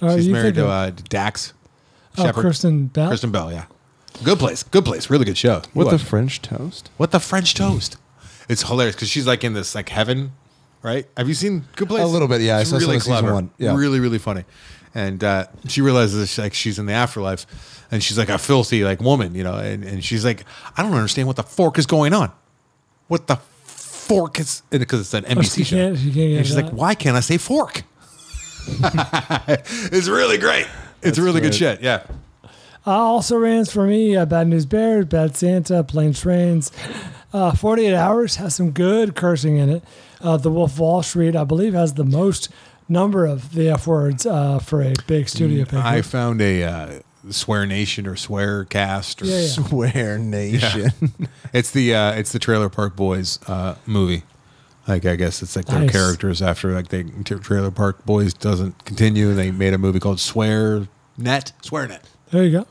Oh, She's you married to of- uh, Dax. Oh, Shepard. Kristen Bell? Kristen Bell, yeah. Good place. Good place. Really good show. What the Watch it. French toast? What the French toast? It's hilarious because she's like in this like heaven, right? Have you seen Good Place? A little bit, yeah. I It's saw some really of season clever. one, yeah. Really, really funny. And uh, she realizes like she's in the afterlife, and she's like a filthy like woman, you know. And, and she's like, I don't understand what the fork is going on. What the fork is? Because it's an Oh, NBC she show. can't- she can't and she's that. like, why can't I say fork? <laughs> it's really great. It's That's really good shit. Yeah. Uh, also ran for me uh, Bad News Bears, Bad Santa, Plain Trains. Uh, 48 Hours has some good cursing in it. Uh, the Wolf of Wall Street, I believe, has the most number of the F words uh, for a big studio picture. I found a uh, Swear Nation or Swear Cast or Yeah, yeah. Swear <laughs> Nation. Yeah. <laughs> it's the uh, it's the Trailer Park Boys uh, movie. Like I guess it's like their Nice. characters after like they Trailer Park Boys doesn't continue. They made a movie called Swear Net. Swear Net. there you go.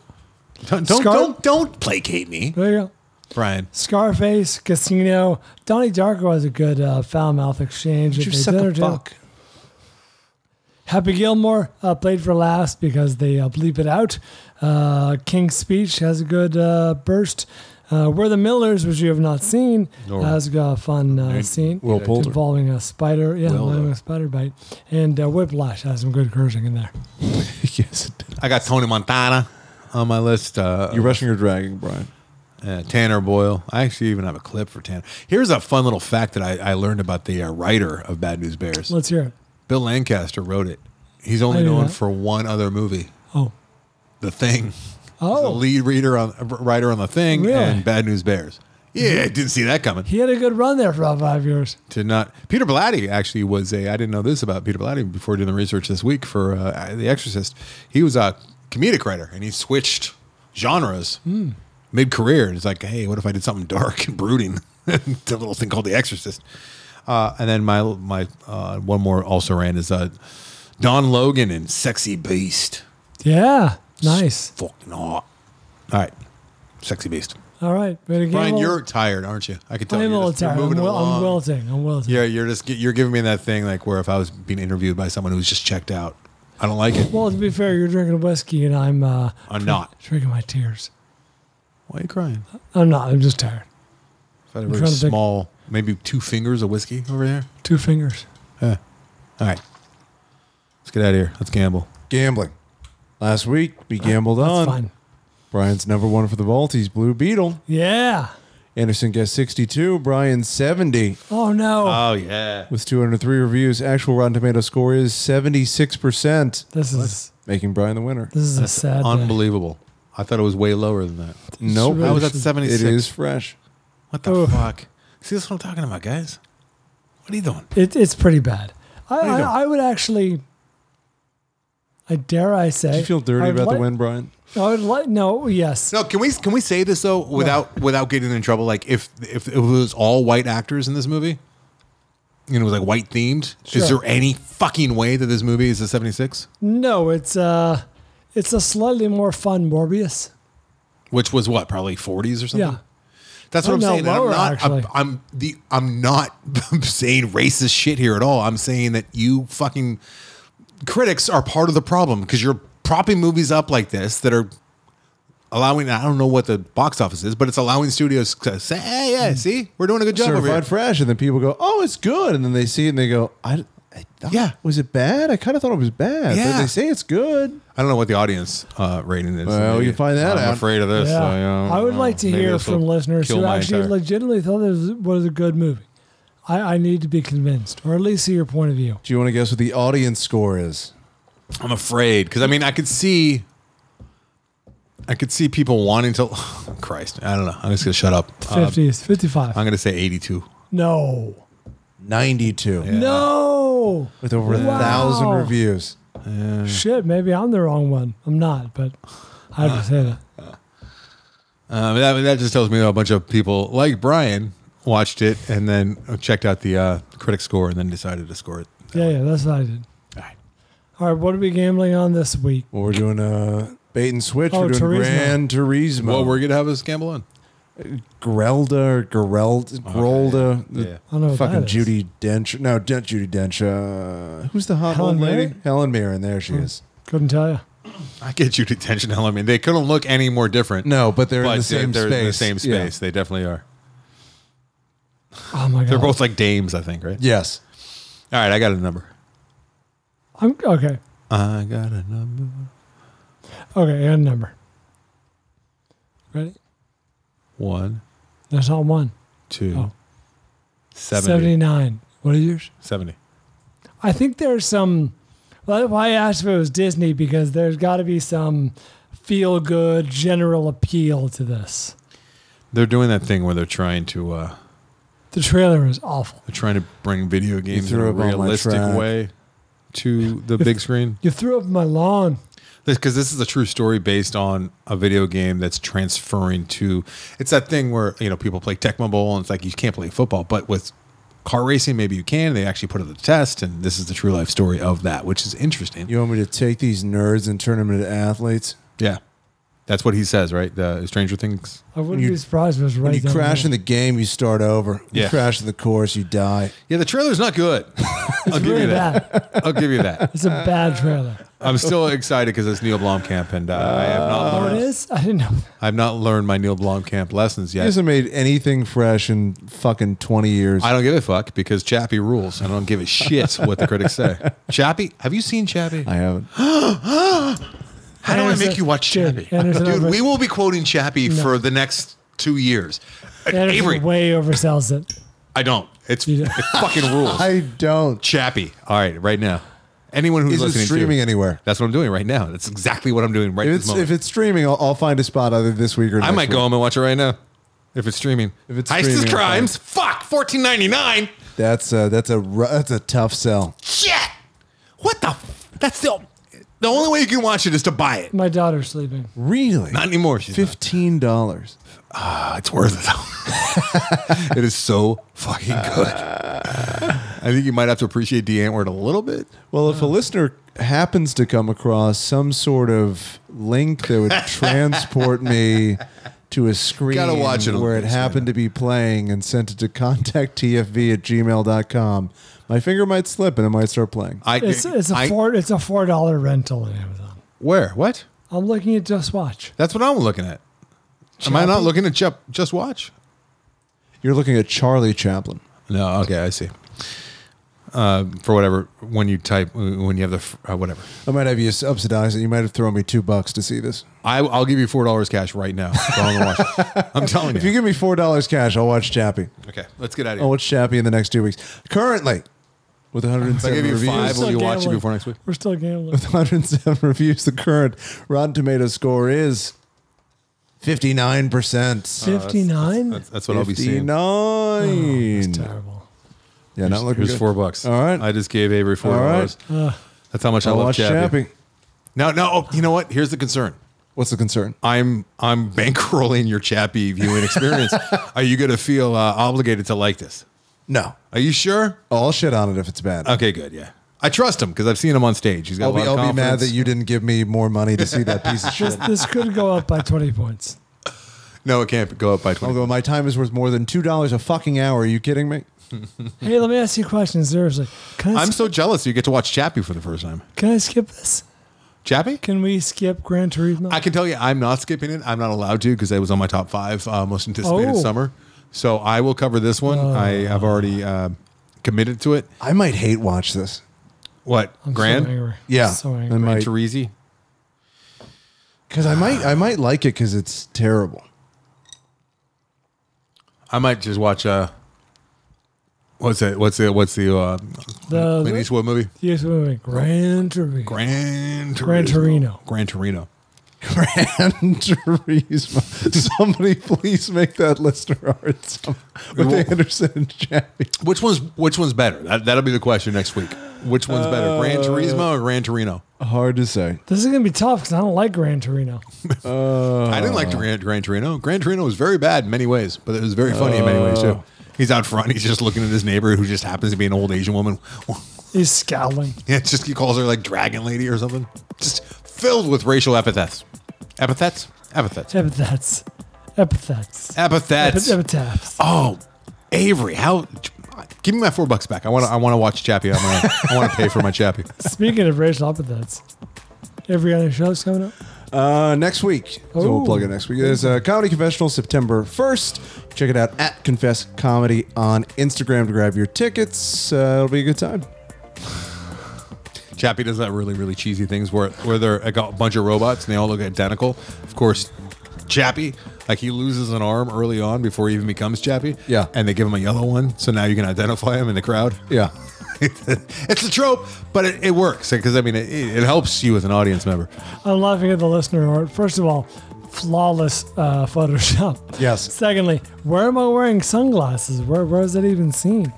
Don't don't, Scar- don't don't placate me, There you go. Bryan. Scarface, Casino. Donnie Darko has a good uh, foul mouth exchange. You at the suck a dinner table. fuck. Happy Gilmore uh, played for last because they uh, bleep it out. Uh, King's Speech has a good uh, burst. Uh, We're the Millers, which you have not seen, Nor- has got a fun uh, scene Will Poulter. involving a spider. Yeah, Will, involving though. a spider bite. And uh, Whiplash has some good cursing in there. <laughs> yes. I got Tony Montana on my list. Uh, You're rushing or dragging, Bryan. Uh, Tanner Boyle. I actually even have a clip for Tanner. Here's a fun little fact that I, I learned about the uh, writer of Bad News Bears. Let's hear it. Bill Lancaster wrote it. He's only known that. for one other movie. Oh. The Thing. Oh. the lead reader on writer on The Thing Really? and Bad News Bears. Yeah, I didn't see that coming. He had a good run there for about five years. To not Peter Blatty actually was a I didn't know this about Peter Blatty before doing the research this week for uh, The Exorcist. He was a comedic writer and he switched genres Hmm. mid career. And it's like, hey, what if I did something dark and brooding? <laughs> the little thing called The Exorcist. Uh, and then my my uh, one more also ran is uh, Don Logan and Sexy Beast. Yeah, nice. Fucking hot. All right, Sexy Beast. All right. To Bryan, you're tired, aren't you? I can tell. I'm a you're little just- tired. I'm, moving I'm wilting. I'm wilting. Yeah, you're just you're giving me that thing like where if I was being interviewed by someone who's just checked out, I don't like it. Well, to be fair, you're drinking whiskey and I'm uh, I'm not. drinking my tears. Why are you crying? I'm not. I'm just tired. I had a I'm very trying to small, maybe two fingers of whiskey over there. Two fingers. Yeah. All right. Let's get out of here. Let's gamble. Gambling. Last week, we gambled That's on. fine. Bryan's number one for the Vaulties, Blue Beetle. Yeah. Anderson guessed 62. Bryan 70 Oh no. Oh yeah. with 203 reviews. Actual Rotten Tomato score is 76%, this is making Bryan the winner. this is a sad. day. Unbelievable. I thought it was way lower than that. Nope. I was at 76. It is fresh. What the fuck? See, that's what I'm talking about, guys. What are you doing? It, it's pretty bad. I, I. I would actually. I dare I say. Did you feel dirty I'd about like- the win, Bryan? I would like no. Yes. No, can we can we say this though without without getting in trouble? Like if if it was all white actors in this movie, and it was like white themed, is there any fucking way that this movie is a 76? No. It's uh, it's a slightly more fun Morbius. Which was what, probably 40s or something? Yeah. That's what Oh, I'm saying. and I'm not. I'm, I'm the. I'm not <laughs> saying racist shit here at all. I'm saying that you fucking critics are part of the problem because you're propping movies up like this that are allowing. I don't know what the box office is, but it's allowing studios to say, "Hey, yeah, hmm. see, we're doing a good job over here." Certified fresh, and then people go, "Oh, it's good," and then they see it and they go, "I, I Yeah. was it bad? I kind of thought it was bad." Yeah. but they say it's good. I don't know what the audience uh, rating is. Well, Maybe- you find that I'm out. afraid of this. Yeah. so, you know, I would uh, like to hear from listeners who actually entire- legitimately thought this was a good movie. I, I need to be convinced, or at least see your point of view. Do you want to guess what the audience score is? I'm afraid because I mean I could see, I could see people wanting to. <sighs> Christ, I don't know. I'm just gonna shut up. Uh, 50 is 55. I'm gonna say 82. no. Ninety-two. No. Oh, with over a wow. thousand reviews. Shit, maybe I'm the wrong one. I'm not, but I have to say that. Um, that, that just tells me a bunch of people like Bryan watched it and then checked out the uh, critic score and then decided to score it. Yeah, yeah, that's what I did. All right. All right, what are we gambling on this week? Well, we're doing a bait and switch. Oh, we're doing Turismo. Gran Turismo. What we're gonna have us gamble on? Grelda or Gerelda, Grolda, the Yeah. I don't know what fucking that is. Judi Dench. No, not Judi Dench. Uh, who's the hot Helen old lady? Mirren? Helen Mirren. There she is. Couldn't tell you. I get you detention hell. I mean, they couldn't look any more different. No, but they're in the same they're in the space. same Yeah. space. They definitely are. Oh my god. They're both like dames, I think, right? Yes. All right, I got a number. I'm okay. I got a number. Okay, and number. Ready? One, That's not one. two, Oh. 70. 79. What are yours? 70. I think there's some. Well, why I asked if it was Disney because there's got to be some feel good general appeal to this. They're doing that thing where they're trying to uh, The trailer is awful. they're trying to bring video games in threw a up on my realistic track. way to the big screen. You threw up my lawn. Because this is a true story based on a video game that's transferring to it's that thing where you know people play Tecmo Bowl and it's like you can't play football but with car racing maybe you can they actually put it to the test and this is the true life story of that which is interesting You want me to take these nerds and turn them into athletes? yeah that's what he says right the Stranger Things I wouldn't You- be surprised if it was right When you down crash there. in the game, you start over. You Yeah. crash in the course, you die. yeah the trailer's not good <laughs> I'll give really you that I'll give you that <laughs> It's a bad trailer. I'm still excited because it's Neil Blomkamp and uh, I have not Oh, it learned is? I didn't know. I've not learned my Neil Blomkamp lessons yet. He yet hasn't made anything fresh in fucking 20 years. I don't give a fuck because Chappie rules. I don't give a shit what the critics say. <laughs> Chappie, have you seen Chappie? I haven't. <gasps> <gasps> <gasps> How do I make you watch dude, Chappie? Anderson Dude, over- we will be quoting Chappie No. for the next two years. Anderson Avery, way oversells it. I don't. It's it fucking rules. <laughs> I don't. Chappie. All right, right now. Anyone who's Is it listening streaming to, anywhere? That's what I'm doing right now. That's exactly what I'm doing right If this it's, moment. if it's streaming, I'll, I'll find a spot either this week or I next might go week. home and watch it right now. If it's streaming. If it's Heist streaming, is I'll crimes. Fuck. Fourteen ninety nine. That's a, that's a ru- that's a tough sell. Shit. What the? F- that's the the only way you can watch it is to buy it. My daughter's sleeping. Really? Not anymore. She's not. Fifteen dollars. Ah, it's worth it. though. <laughs> it is so fucking good. I think you might have to appreciate Die Antwoord a little bit. Well, if a listener happens to come across some sort of link that would <laughs> transport me to a screen Gotta watch it on where the it big screen. happened to be playing and sent it to contacttfv at gmail.com, my finger might slip and it might start playing. I, It's it's a I- four it's a four dollar rental on Amazon. Where? What? I'm looking at Just Watch. That's what I'm looking at. Am I not Chappie? looking at Ju- Just Watch? You're looking at Charlie Chaplin. No. Okay, I see. Uh, for whatever, when you type, when you have the f- uh, whatever, I might have you subsidize it. You might have thrown me two bucks to see this. I, I'll give you four dollars cash right now. Go on and watch it. <laughs> I'm telling you. If you you. give me four dollars cash, I'll watch Chappie. Okay, let's get out of here. I'll watch Chappie in the next two weeks. Currently, with 107 If I give you reviews, five, will Still you watch it gambling. before next week? We're still gambling. with 107 reviews, the current Rotten Tomato score is 59%. Fifty nine. That's, that's what I'll be seeing. 59. Terrible. yeah, not looking Here's good. four bucks. All right. I just gave Avery four All dollars. right. That's how much I I'll love watch Chappie. Chappie. No, no. Oh, you know what? Here's the concern. What's the concern? I'm I'm bankrolling your Chappie viewing experience. <laughs> Are you going to feel uh, obligated to like this? No. Are you sure? Oh, I'll shit on it if it's bad. Okay, good. Yeah, I trust him because I've seen him on stage. He's got I'll a be, lot I'll of be mad confidence. that you didn't give me more money to see that <laughs> piece of shit. this could go up by twenty points. No, it can't go up by twenty. go, my time is worth more than $2 a fucking hour. Are you kidding me? <laughs> Hey, let me ask you a question. Seriously, can I I'm sk- so jealous you get to watch Chappie for the first time. can I skip this? Chappie? Can we skip Gran Turismo? I can tell you, I'm not skipping it. I'm not allowed to because it was on my top five uh, most anticipated Oh. summer. So I will cover this one. I have already uh, committed to it. I might hate watch this. What? I'm so Grand? angry. Yeah. So I angry. Gran might, Turismo? because I might, I might like it because it's terrible. I might just watch. Uh, what's it? What's it? What's the uh, The- Clint Eastwood movie? Yes, wait, wait. Gran Turismo. Gran Gran Torino. Gran Torino. Gran Turismo. Somebody please make that listener art some, with Well- Anderson and Chappie. Which one's Which one's better? That, that'll be the question next week. Which one's better, Gran uh, Turismo or Gran Torino? Hard to say. This is gonna be tough because I don't like Gran Torino. <laughs> I didn't like Gran, Gran Torino. Gran Torino was very bad in many ways, but it was very funny in many ways too. Oh. He's out front. He's just looking at his neighbor who just happens to be an old Asian woman. He's scowling. <laughs> Yeah, it's just he calls her like dragon lady or something. Just filled with racial epithets. Epithets? Epithets. Epithets. Epithets. Epithets. Epi- epitaphs. Oh, Avery, how? Give me my four bucks back. I want to. I want to watch Chappie on my own. I want to pay for my Chappie. <laughs> Speaking of racial epithets, every other show's coming up. Uh, next week. So we'll plug it next week. There's a comedy confessional September 1st. Check it out at Confess Comedy on Instagram to grab your tickets. Uh, it'll be a good time. Chappie does that really, really cheesy things where where they're like a bunch of robots and they all look identical. Of course, Chappie, like he loses an arm early on before he even becomes Chappie. Yeah. And they give him a yellow one, so now you can identify him in the crowd. Yeah. <laughs> it's a trope, but it, it works because I mean it, it helps you as an audience member. I'm laughing at the listener art. First of all, flawless uh, Photoshop. Yes. Secondly, where am I wearing sunglasses? Where where is that even seen?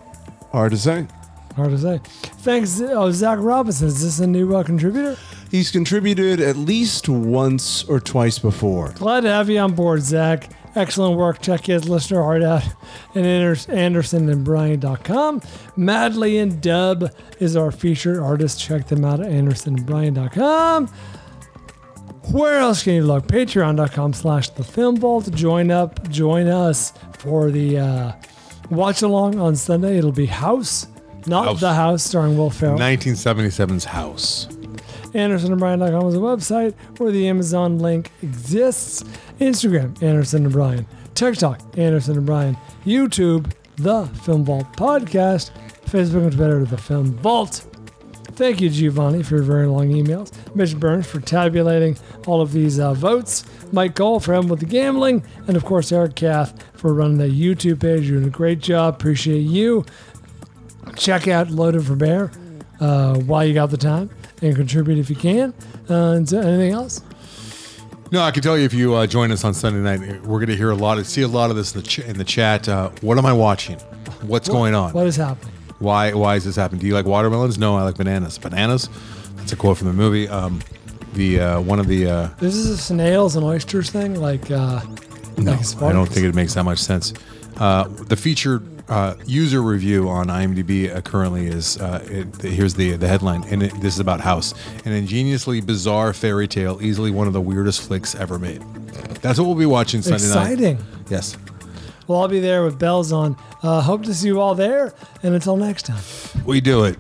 Hard to say. Hard to say. Thanks, oh, Zac Robinson. Is this a new uh, contributor? He's contributed at least once or twice before. Glad to have you on board, Zac. Excellent work. Check his listener art out at Anders- andersonandbryan.com. Madly In Dub is our featured artist. Check them out at andersonandbryan.com. Where else can you look? Patreon.com slash the film vault. Join up, join us for the uh, watch along on Sunday. It'll be House, not House. The House, starring Will Ferrell. 1977's House. AndersonandBryan.com is a website where the Amazon link exists. Instagram, Anderson and Bryan. TikTok, Anderson and Bryan. YouTube, The Film Vault Podcast. Facebook and Twitter, The Film Vault. Thank you, Giovanni, for your very long emails. Mitch Burns for tabulating all of these uh, votes. Mike Cole for helping with the gambling. And of course, Eric Kath for running the YouTube page. You're doing a great job. Appreciate you. Check out Loaded for Bear uh, while you got the time and contribute if you can. Uh, and so anything else? No, I can tell you if you uh, join us on Sunday night, we're going to hear a lot of see a lot of this in the ch- in the chat. Uh, what am I watching? What's going on? What is happening? Why why is this happening? Do you like watermelons? No, I like bananas. Bananas. That's a quote from the movie. Um, the uh, one of the uh, This is a snails and oysters thing, like uh, no, like I don't think it makes that much sense. Uh, the featured uh, user review on IMDb uh, currently is uh, it, here's the the headline, and it, this is about House, an ingeniously bizarre fairy tale, easily one of the weirdest flicks ever made. That's what we'll be watching Sunday Exciting. night. Exciting. Yes. Well, I'll be there with bells on. Uh, hope to see you all there. And until next time. We do it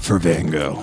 for Van Gogh.